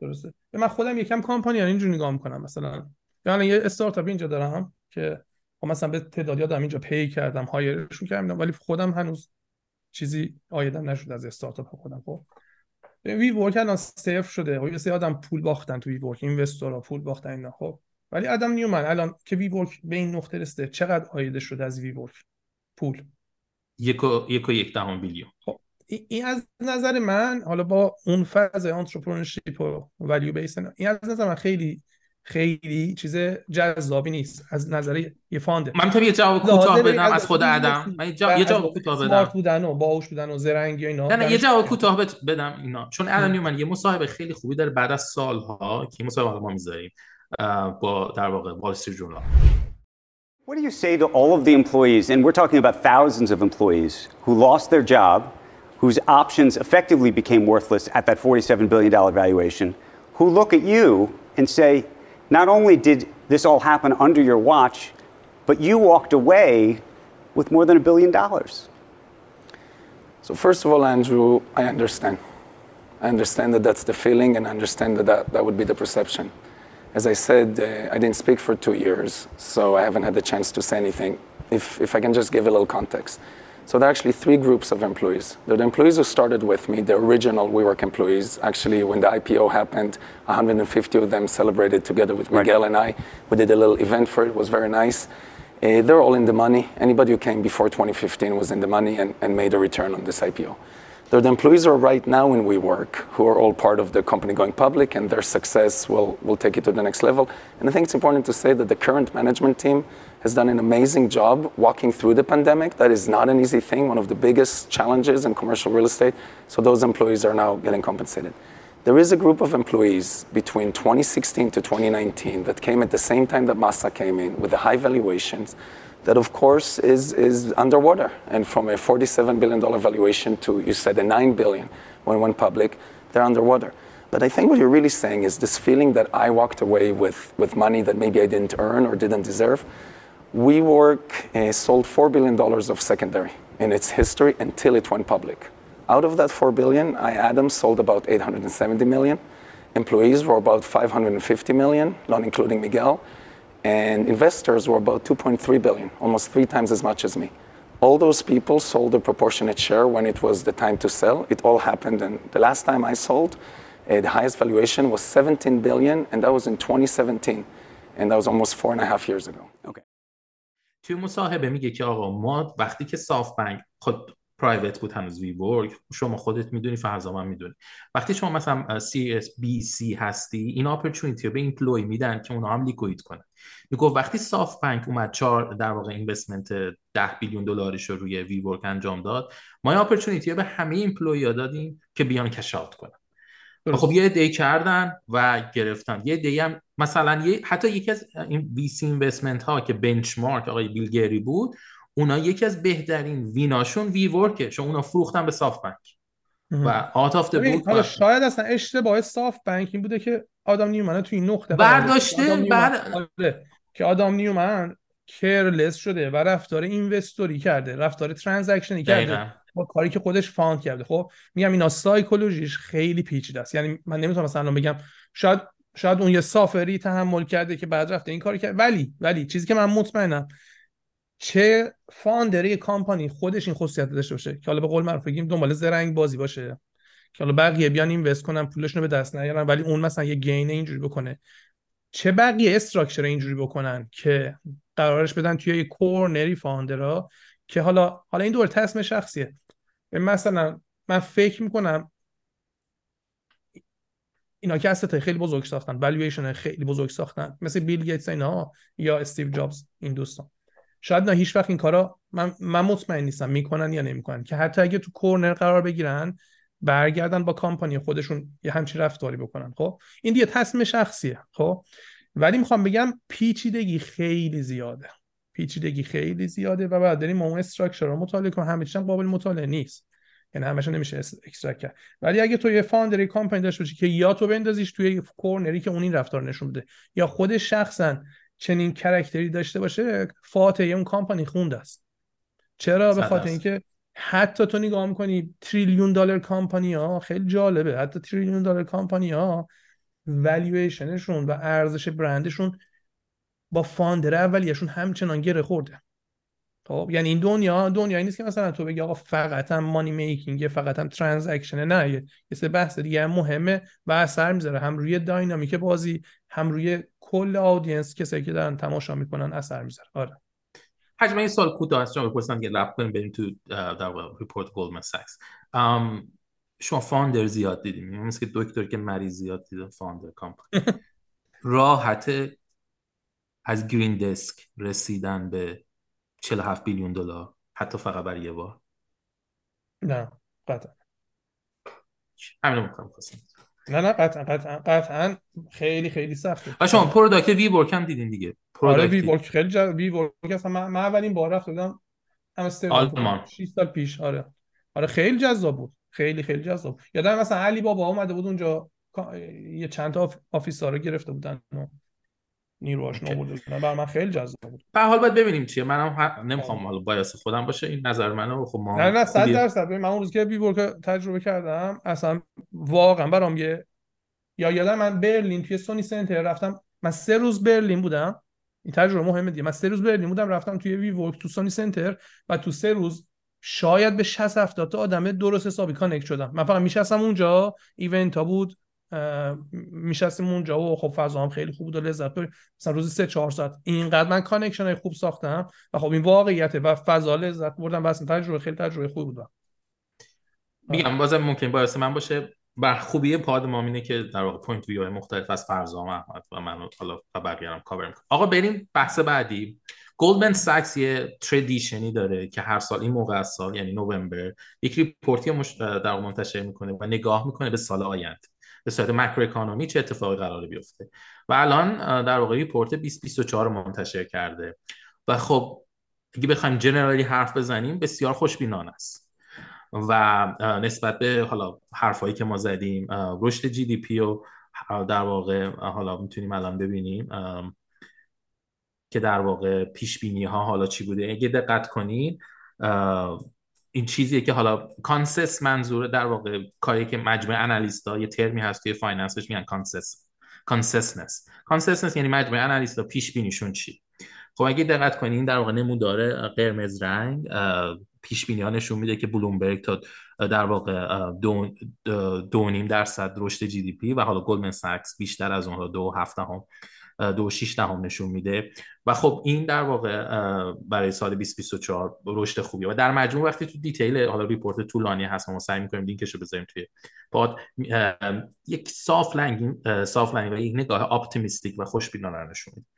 درسته. من خودم یکم کامپانی اینجوری نگاه می‌کنم مثلا. یعنی یه استارتاپ اینجا دارم که خب مثلا به تعدادی آدم اینجا پی کردم هایرشون کردم ولی خودم هنوز چیزی آیدم نشد از استارتاپ خودم خب. وی ورک الان صفر شده. خب یه سری آدم پول باختن تو وی ورک اینوستورها پول باختن اینا خب. ولی آدم نیومن الان که وی ورک به این نقطه رسیده چقدر آیده شده از وی ورک پول؟ یک و یک و یک دهم بیلیون. خب این از نظر من حالا با اون فاز انترپرنورشیپ و ولیو بیس این از نظر من خیلی خیلی چیز جذابی نیست. از نظر یه فانده. من تو یه جواب کوتاه بدم از خود ادم من یه جواب کوتاه بدم. بودن و باهوش بودن و زرنگی و اینا. نه نه یه جواب کوتاه بدم اینا. چون الان من یه مصاحبه خیلی خوبی داره بعد از سالها که مصاحبه ما می‌ذاریم با در واقع وال استریت جورنال. What do you say to all of the employees, and we're talking about thousands of employees who lost their job, whose options effectively became worthless at that $47 billion valuation, who look at you and say, not only did this all happen under your watch, but you walked away with more than a billion dollars? So, first of all, Andrew, I understand. I understand that that's the feeling and I understand that that, that would be the perception. As I said, uh, I didn't speak for two years, so I haven't had the chance to say anything. If, if I can just give a little context. So there are actually three groups of employees. There are the employees who started with me, the original WeWork employees. Actually, when the IPO happened, 150 of them celebrated together with Miguel right. and I. We did a little event for it. It was very nice. Uh, they're all in the money. Anybody who came before 2015 was in the money and, and made a return on this IPO. They're the employees who are right now in WeWork, who are all part of the company going public, and their success will, will take it to the next level. And I think it's important to say that the current management team has done an amazing job walking through the pandemic. That is not an easy thing, one of the biggest challenges in commercial real estate. So those employees are now getting compensated. There is a group of employees between 2016 to 2019 that came at the same time that Masa came in with the high valuations that of course is, is underwater. And from a $47 billion valuation to, you said, a 9 billion when went public, they're underwater. But I think what you're really saying is this feeling that I walked away with, with money that maybe I didn't earn or didn't deserve. WeWork uh, sold $4 billion of secondary in its history until it went public. Out of that 4 billion, I, Adam, sold about 870 million. Employees were about 550 million, not including Miguel and investors were about 2.3 billion, almost three times as much as me. All those people sold a proportionate share when it was the time to sell. It all happened, and the last time I sold, uh, the highest valuation was 17 billion, and that was in 2017, and that was almost four and a half years ago. Okay. توی مصاحبه میگه که آقا ما وقتی که سافت بانک خود پرایوت بود هنوز وی ورک شما خودت می‌دونی فرضا من می‌دونی وقتی شما مثلا سی اس بی سی هستی این اپورتونتی رو به ایمپلوی میدن که اونا هم لیکوید کنن. می‌گفت وقتی سافت بانک اومد چهار در واقع اینوستمنت 10 بیلیون دلاریش رو روی وی ورک انجام داد ما این اپورتونتی رو به همه ایمپلوی ها دادیم که بیان کش اوت کنن. خب یه دی کردن و گرفتن. یه دی هم مثلا یه حتی یکی از این وی سی اینوستمنت ها که بنچمارک آقای بیلگری بود اونا یکی از بهترین ویناشون وی ورکه چون اونا فروختن به سافت بانک و آت آف بود حالا شاید اصلا اشتباه سافت بانک این بوده که آدم نیومن تو این نقطه برداشته بعد آره. که آدم نیومن کرلس شده و رفتار اینوستوری کرده رفتار ترانزکشنی کرده. با کاری که خودش فاند کرده. خب میگم اینا سایکولوژیش خیلی پیچیده است. یعنی من نمی‌تونم مثلا بگم شاید شاید اون یه سافری تحمل کرده که بعد رفته این کاری کرد. ولی ولی چیزی که من مطمئنم چه فاندری کامپانی خودش این خصوصیت داشته باشه. که حالا به قول معروف بگیم دنبال زرنگ بازی باشه. که حالا بقیه بیان اینوست کنن پولشون رو به دست نیارن ولی اون مثلا یه گین اینجوری بکنه. چه بقیه استراکچر اینجوری بکنن که قرارش بدن توی یه کورنری فاندرا که حالا حالا این دور تصمیم شخصیه. مثلا من فکر می‌کنم اینا که اسست خیلی بزرگ ساختن والویشن خیلی بزرگ ساختن مثل بیل گیتس اینا یا استیو جابز این دوستان. شاید نه هیچ وقت این کارا من, من مطمئن نیستم می‌کنن یا نمی‌کنن که حتی اگه تو کورنر قرار بگیرن برگردن با کامپانی خودشون یه همچین رفتاری بکنن خب؟ این دیگه تصمیم شخصیه خب؟ ولی می‌خوام بگم پیچیدگی خیلی زیاده. پیچیدگی خیلی زیاده و بعد داریم اون استراکچر رو مطالعه کنیم. همه قابل مطالعه نیست. یعنی همش نمیشه اکسترکت کرد. ولی اگه تو یه فاندری کامپانی داشته باشی که یا تو بندازیش توی کورنری که اون این رفتار نشون بده یا خود شخصا چنین کرکتری داشته باشه فاتحه اون کامپانی خونده است. چرا؟ به خاطر اینکه حتی تو نگاه می‌کنی تریلیون دلار کامپانی ها خیلی جالبه. حتی تریلیون دلار کامپانی ها والویشنشون و ارزش برندشون با فاندر اولیشون همچنان گره خورده. خب یعنی این دنیا دنیایی نیست که مثلا تو بگی آقا فقط هم مانی میکینگ فقط هم ترانزکشن نه یه سه بحث دیگه هم مهمه و اثر می‌ذاره. هم روی داینامیک بازی هم روی کل آدینس کسایی که دارن تماشا می‌کنن اثر می‌ذاره. آره. حجم این سال کوتاه است شما بپرسم که لب کنیم بریم تو در ریپورت گلدمن ساکس شما فاندر زیاد دیدیم مثل که دکتر که مریض زیاد دیدم فاندر کامپانی. راحت از گرین دسک رسیدن به 47 بیلیون دلار. حتی فقط برای یه بار. نه قطعا. همین رو خواستم. نه نه قطعا قطعا قطعا. خیلی خیلی سخته. و شما پروداکت وی ورک هم دیدین دیگه. آره وی ورک خیلی جا... وی ورک اصلا من, من اولین بار رفت بودم آلمان. 6 سال پیش آره. آره خیلی جذاب بود. خیلی خیلی جذاب. یادم مثلا علی بابا اومده بود اونجا یه چند تا آفیس رو گرفته بودن نیرو آشنا بوده برای من خیلی جذاب بود. به حال باید ببینیم چیه. منم ه... نمی‌خوام حالا بایاس خودم باشه. این نظر منو خب ما نه نه 100 درصد. من اون روز که بی ورک تجربه کردم اصلا واقعا برام یه یا یادم من برلین توی سونی سنتر رفتم. من سه روز برلین بودم. این تجربه مهمه دیگه. من سه روز برلین بودم رفتم توی وی ورک تو سونی سنتر و تو سه روز شاید به 60 70 تا آدم درست حسابی کانکت شدم. من فقط میشستم اونجا. ایونت ها بود. میشستیم اونجا و خب فضا هم خیلی خوب بود و لذت بریم مثلا روزی سه چهار ساعت. اینقدر من کانکشن های خوب ساختم و خب این واقعیته و فضا لذت بردم بس تجربه خیلی تجربه خوب بود میگم بازم ممکن باعث من باشه بر خوبی پاد ما اینه که در واقع پوینت ویو مختلف از فرزام احمد و من حالا بقیه هم کاور می‌کنم. آقا بریم بحث بعدی. گلدمن ساکس یه تردیشنی داره که هر سال این موقع از سال یعنی نوامبر یک ریپورتی مش... در منتشر می‌کنه و نگاه می‌کنه به سال آینده. به صورت مکرو اکانومی چه اتفاقی قراره بیفته. و الان در واقع ریپورت 2024 رو منتشر کرده. و خب اگه بخوایم جنرالی حرف بزنیم بسیار خوشبینانه است. و نسبت به حالا حرفایی که ما زدیم رشد جی دی پی و در واقع حالا می‌تونیم الان ببینیم که در واقع پیش بینی ها حالا چی بوده. اگه دقت کنید این چیزیه که حالا کانسس منظوره در واقع کاری که مجموعه ها یه ترمی هست توی فایننسش میگن کانسس. کانسسنس. کانسسنس یعنی مجموعه ها پیش بینیشون چی؟ خب اگه دقت کنین در واقع نمودار قرمز رنگ پیش بینی نشون میده که بلومبرگ تا در واقع دو, دو نیم درصد رشد جی دی پی و حالا گلدمن ساکس بیشتر از اون دو هفته هم دو شیش دهم نشون میده. و خب این در واقع برای سال 2024 رشد خوبیه. و در مجموع وقتی تو دیتیل حالا ریپورت طولانی هست ما سعی می‌کنیم لینکش رو بذاریم توی پاد یک صاف لنگ صاف لنگ و یک نگاه اپتیمیستیک و خوشبینانه نشون میده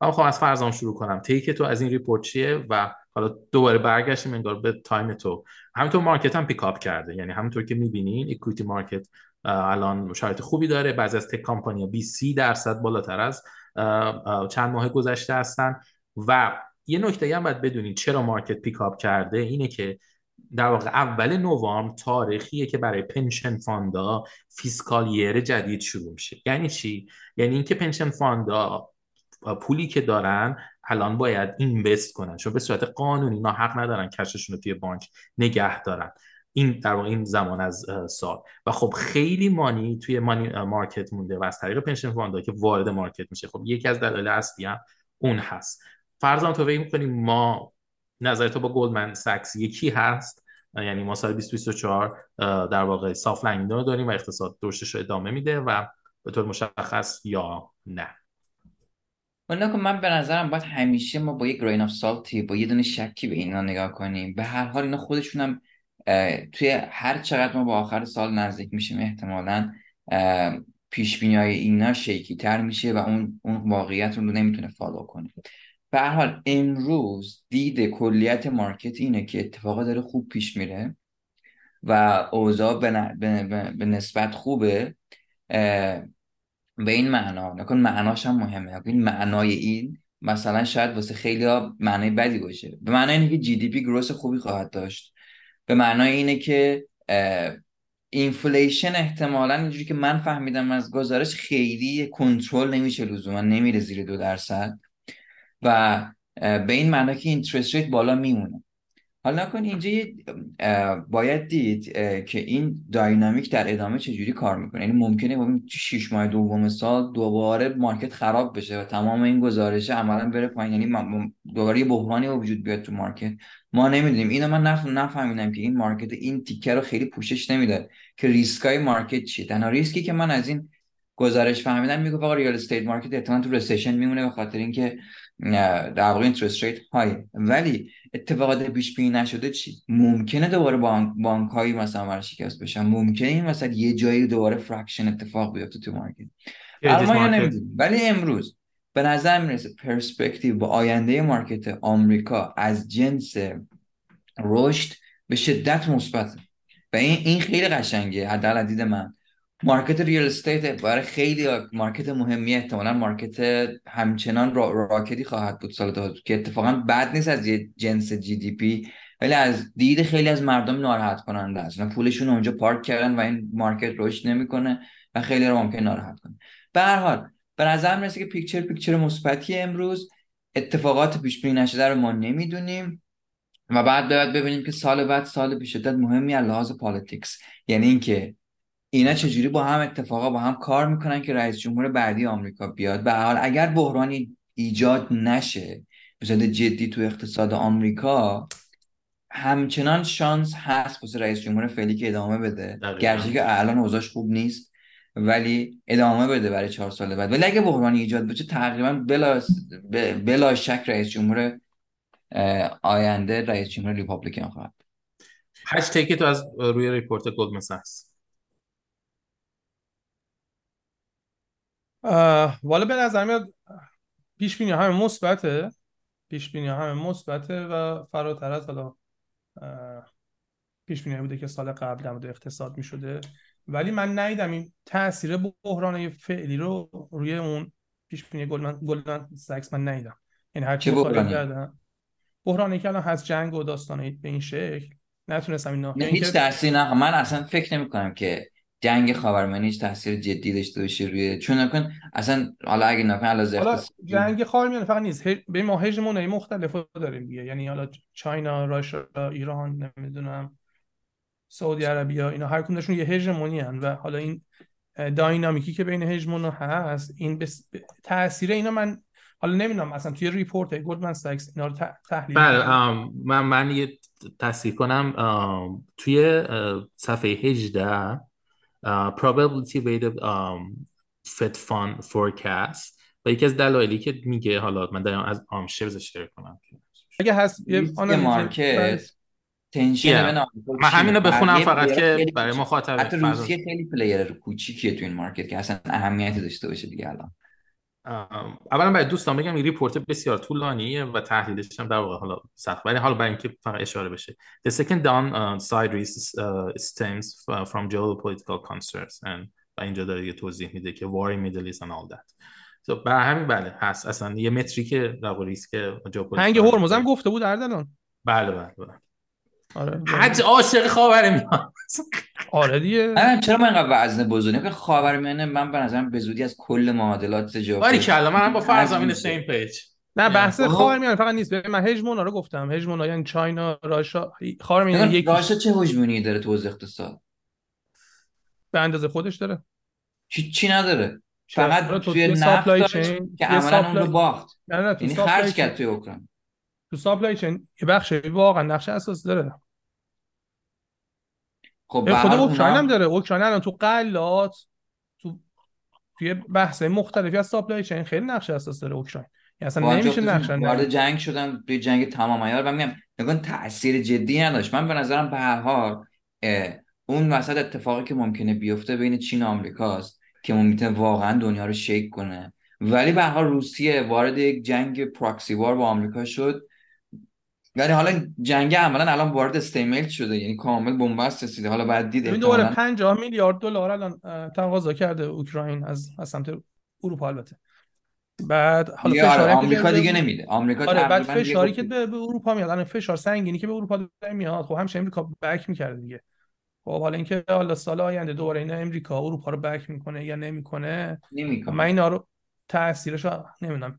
من می‌خوام از فرضام شروع کنم. تیک تو از این ریپورت چیه؟ و حالا دوباره برگشتیم انگار به تایم تو. همینطور مارکت هم پیکاپ کرده. یعنی همونطور که می‌بینین اکویتی مارکت الان شرایط خوبی داره. بعضی از تک کامپانیا 20 درصد بالاتر از چند ماه گذشته هستن. و یه نکته هم باید بدونید چرا مارکت پیکاپ کرده اینه که در واقع اول نوامبر تاریخیه که برای پنشن فاندا فیسکال جدید شروع میشه. یعنی چی؟ یعنی اینکه پنشن فاندا پولی که دارن الان باید اینوست کنن. چون به صورت قانونی اینا حق ندارن کششون رو توی بانک نگه دارن. این در واقع این زمان از سال. و خب خیلی مانی توی مانی مارکت مونده و از طریق پنشن فاندا که وارد مارکت میشه. خب یکی از دلایل اصلی هم اون هست. فرضاً تو فکر می‌کنیم ما نظر تو با گلدمن ساکس یکی هست؟ یعنی ما سال 2024 در واقع لنگ رو داریم و اقتصاد رشدش رو ادامه میده و به طور مشخص یا نه. اون من به نظرم باید همیشه ما با یک گرین آف سالتی با یه دونه شکی به اینا نگاه کنیم. به هر حال اینا خودشون توی هر چقدر ما با آخر سال نزدیک میشیم احتمالا پیش بینی اینا شیکی تر میشه و اون اون واقعیت رو نمی‌تونه فالو کنه. به هر حال امروز دید کلیت مارکت اینه که اتفاقا داره خوب پیش میره و اوضاع به, نسبت خوبه. به این معنا نکن معناش هم مهمه این معنای این مثلا شاید واسه خیلی ها معنای بدی باشه. به معنای اینه که جی دی پی گروس خوبی خواهد داشت. به معنای اینه که اینفلیشن احتمالا اینجوری که من فهمیدم از گزارش خیلی کنترل نمیشه لزوما نمیره زیر دو درصد و به این معنا که اینترست ریت بالا میمونه. حالا کن اینجا باید دید که این داینامیک در ادامه چجوری کار می‌کنه. یعنی ممکنه ببین تو 6 ماه دوم سال دوباره مارکت خراب بشه و تمام این گزارش عملا بره پایین. یعنی دوباره یه بحرانی وجود بیاد تو مارکت. ما نمی‌دونیم. اینو من نف... نفهمیدم که این مارکت این تیکه رو خیلی پوشش نمیده. که ریسکای مارکت چیه؟ تنها ریسکی که من از این گزارش فهمیدم میگه آقا ریال استیت مارکت احتمالاً تو رسیشن میمونه به خاطر اینکه در واقع اینترست ریت های ولی اتفاقات پیش بینی نشده چی؟ ممکنه دوباره بانک بانک هایی مثلا شکست بشن. ممکنه این مثلا یه جایی دوباره فرکشن اتفاق بیفته تو مارکت ما نمی‌دونیم. ولی امروز به نظر می‌رسه پرسپکتیو با آینده مارکت آمریکا از جنس رشد به شدت مثبت. و این این خیلی قشنگه. حداقل دید من. مارکت ریال استیت برای خیلی مارکت مهمی احتمالا مارکت همچنان را راکتی خواهد بود سال دو که اتفاقا بد نیست از یه جنس جی دی پی ولی از دید خیلی از مردم ناراحت کننده است. پولشون اونجا پارک کردن و این مارکت رشد نمی‌کنه و خیلی رو ممکن ناراحت کنه. به هر حال به نظر می‌رسه که پیکچر پیکچر مثبتی امروز اتفاقات پیش بینی نشده رو ما نمی‌دونیم. و بعد باید ببینیم که سال بعد سال به شدت مهمی از لحاظ پالیتیکس یعنی اینکه اینا چجوری با هم اتفاقا با هم کار می‌کنن که رئیس جمهور بعدی آمریکا بیاد. به حال اگر بحرانی ایجاد نشه به جدی تو اقتصاد آمریکا همچنان شانس هست واسه رئیس جمهور فعلی که ادامه بده. گرچه که الان اوضاعش خوب نیست. ولی ادامه بده برای چهار سال بعد. ولی اگه بحرانی ایجاد بشه تقریبا بلا, بلا شک رئیس جمهور آینده رئیس جمهور ریپابلیکن خواهد. هشتگی تو از روی ریپورت گلدمن ساکس والا به نظر میاد پیش بینی همه مثبته. پیش بینی همه مثبته و فراتر از حالا پیش بینی بوده که سال قبل در اقتصاد می شده ولی من ندیدم این تاثیر بحران فعلی رو روی اون پیش بینی گلدمن گلدمن ساکس من ندیدم. یعنی هر چی بحرانی؟ بحرانی که الان هست جنگ و داستانی به این شکل. نتونستم اینا نه هیچ تاثیر نه. من اصلا فکر نمی کنم که جنگ خاورمیانه هیچ تاثیر جدی داشته باشه روی چون نکن اصلا حالا اگه نکن حالا جنگ خاورمیانه فقط نیست. به ما هژمونی مختلف داریم دیگه. یعنی حالا چاینا راشا ایران نمی‌دونم. سعودی عربی ها اینا هر کدومشون یه هژمونی هن و حالا این داینامیکی که بین هژمون هست این بس... تاثیر اینا من حالا نمی‌دونم اصلا توی ریپورت گلدمن ساکس اینا رو تحلیل بله من من یه تصحیح کنم توی صفحه 18 probability weighted um, Fed Fund forecast و یکی از دلایلی که میگه حالا من دارم از آمشرز شیر کنم. اگه هست یه مارکت تنشن من همینو بخونم فقط که برای مخاطب حتی روسیه خیلی پلیر کوچیکیه تو این مارکت که اصلا اهمیتی داشته باشه دیگه الان. اولا برای دوستان بگم این ریپورت بسیار طولانیه و تحلیلش هم در واقع حالا سخت. ولی حالا برای اینکه فقط اشاره بشه. The second downside uh, risk uh, stems from geopolitical concerns. And و اینجا داره یه توضیح میده که war in Middle East and all that. So برای همین بله هست. اصلا یه متریک در واقع ریسک هنگ هرمز هم گفته بود اردلان. بله بله بله. آره حج عاشق خاورمیانه آره دیگه. چرا من اینقدر وزن بزرگه که خاورمیانه من به نظرم به زودی از کل معادلات جا باری کلا منم با فرض سیم پیج. نه بحث خاورمیانه فقط نیست. من هژمونا رو گفتم هژمونا یعنی چاینا راشا خاورمیانه یک راشا چه هژمونی داره تو اقتصاد؟ به اندازه خودش داره. چی چی نداره فقط توی نفت که عملا اون رو باخت. یعنی خرج کرد توی اوکراین. تو ساپلای چین یه بخش واقعا نقش اساس داره. خب خود اوکراین هم داره. اوکراین الان تو قلات تو توی بحث مختلفی از ساپلای چین خیلی نقش اساس داره اوکراین. یعنی اصلا نمیشه نقش وارد جنگ شدن توی جنگ تمام عیار و میگم نگاه تاثیر جدی نداشت. من به نظرم به هر حال اون وسط اتفاقی که ممکنه بیفته بین چین و آمریکاست که می‌تونه واقعا دنیا رو شیک کنه. ولی به حال روسیه وارد یک جنگ پراکسی وار با آمریکا شد. یعنی حالا جنگ عملا الان وارد استیمیل شده یعنی کامل بنبست رسیده. حالا بعد دید دوباره 50 میلیارد دلار الان تقاضا کرده اوکراین از از سمت اروپا البته. بعد حالا فشار آره آمریکا دیگه نمیده. آمریکا آره بعد فشاری که به, به اروپا میاد. الان فشار سنگینی که به اروپا میاد خب همش امریکا بک می‌کرده دیگه. خب حالا اینکه حالا سال آینده دوباره این امریکا اروپا رو بک می‌کنه یا نمی‌کنه نمی‌کنه. من اینا رو تاثیرش نمی‌دونم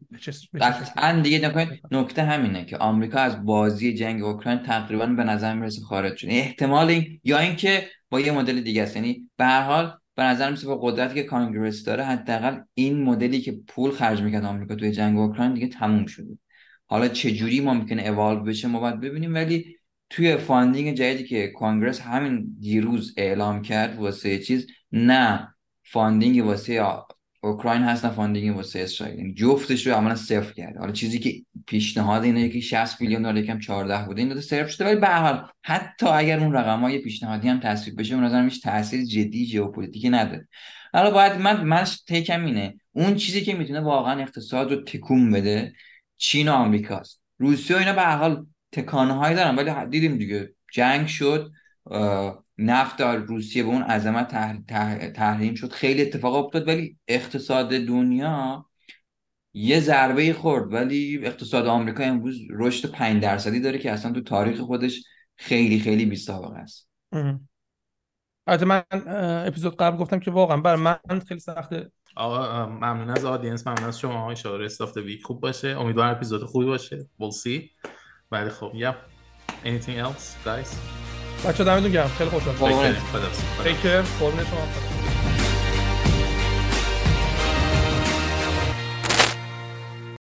قطعا دیگه نکنید نکته همینه که آمریکا از بازی جنگ اوکراین تقریبا به نظر می‌رسه خارج شده. احتمال این یا اینکه با یه مدل دیگه است. یعنی به هر حال به نظر میسه با قدرتی که کانگرس داره حداقل این مدلی که پول خرج می‌کرد آمریکا توی جنگ اوکراین دیگه تموم شده. حالا چه جوری ما می‌کنه اوالو بشه ما باید ببینیم. ولی توی فاندینگ جدیدی که کانگرس همین دیروز اعلام کرد واسه چیز نه. فاندینگ واسه اوکراین هست فاندینگ واسه اسرائیل. یعنی جفتش رو عملا صفر کرد حالا چیزی که پیشنهاد اینه که 60 میلیون دلار یکم 14 بوده. این داده صفر شده ولی به حال حتی اگر اون رقم های پیشنهادی هم تصویب بشه به نظرم هیچ تاثیر جدی ژئوپلیتیکی نداره. حالا باید من من تکم اینه اون چیزی که می‌تونه واقعا اقتصاد رو تکون بده چین و آمریکاست. روسیه و اینا به حال تکانه هایی دارن ولی دیدیم دیگه جنگ شد نفت روسیه به اون عظمت تحریم شد. خیلی اتفاق افتاد ولی اقتصاد دنیا یه ضربه خورد ولی اقتصاد آمریکا امروز رشد 5 درصدی داره که اصلا تو تاریخ خودش خیلی خیلی بی سابقه است البته من اپیزود قبل گفتم که واقعا برای من خیلی سخته آقا ممنون از آدینس ممنون از شما. اشاره استافت ویک خوب باشه. امیدوارم اپیزود خوبی باشه. We'll see. ولی خب yeah. Anything else guys? بچه دمتون گرم. خیلی خوشحال خدا شما.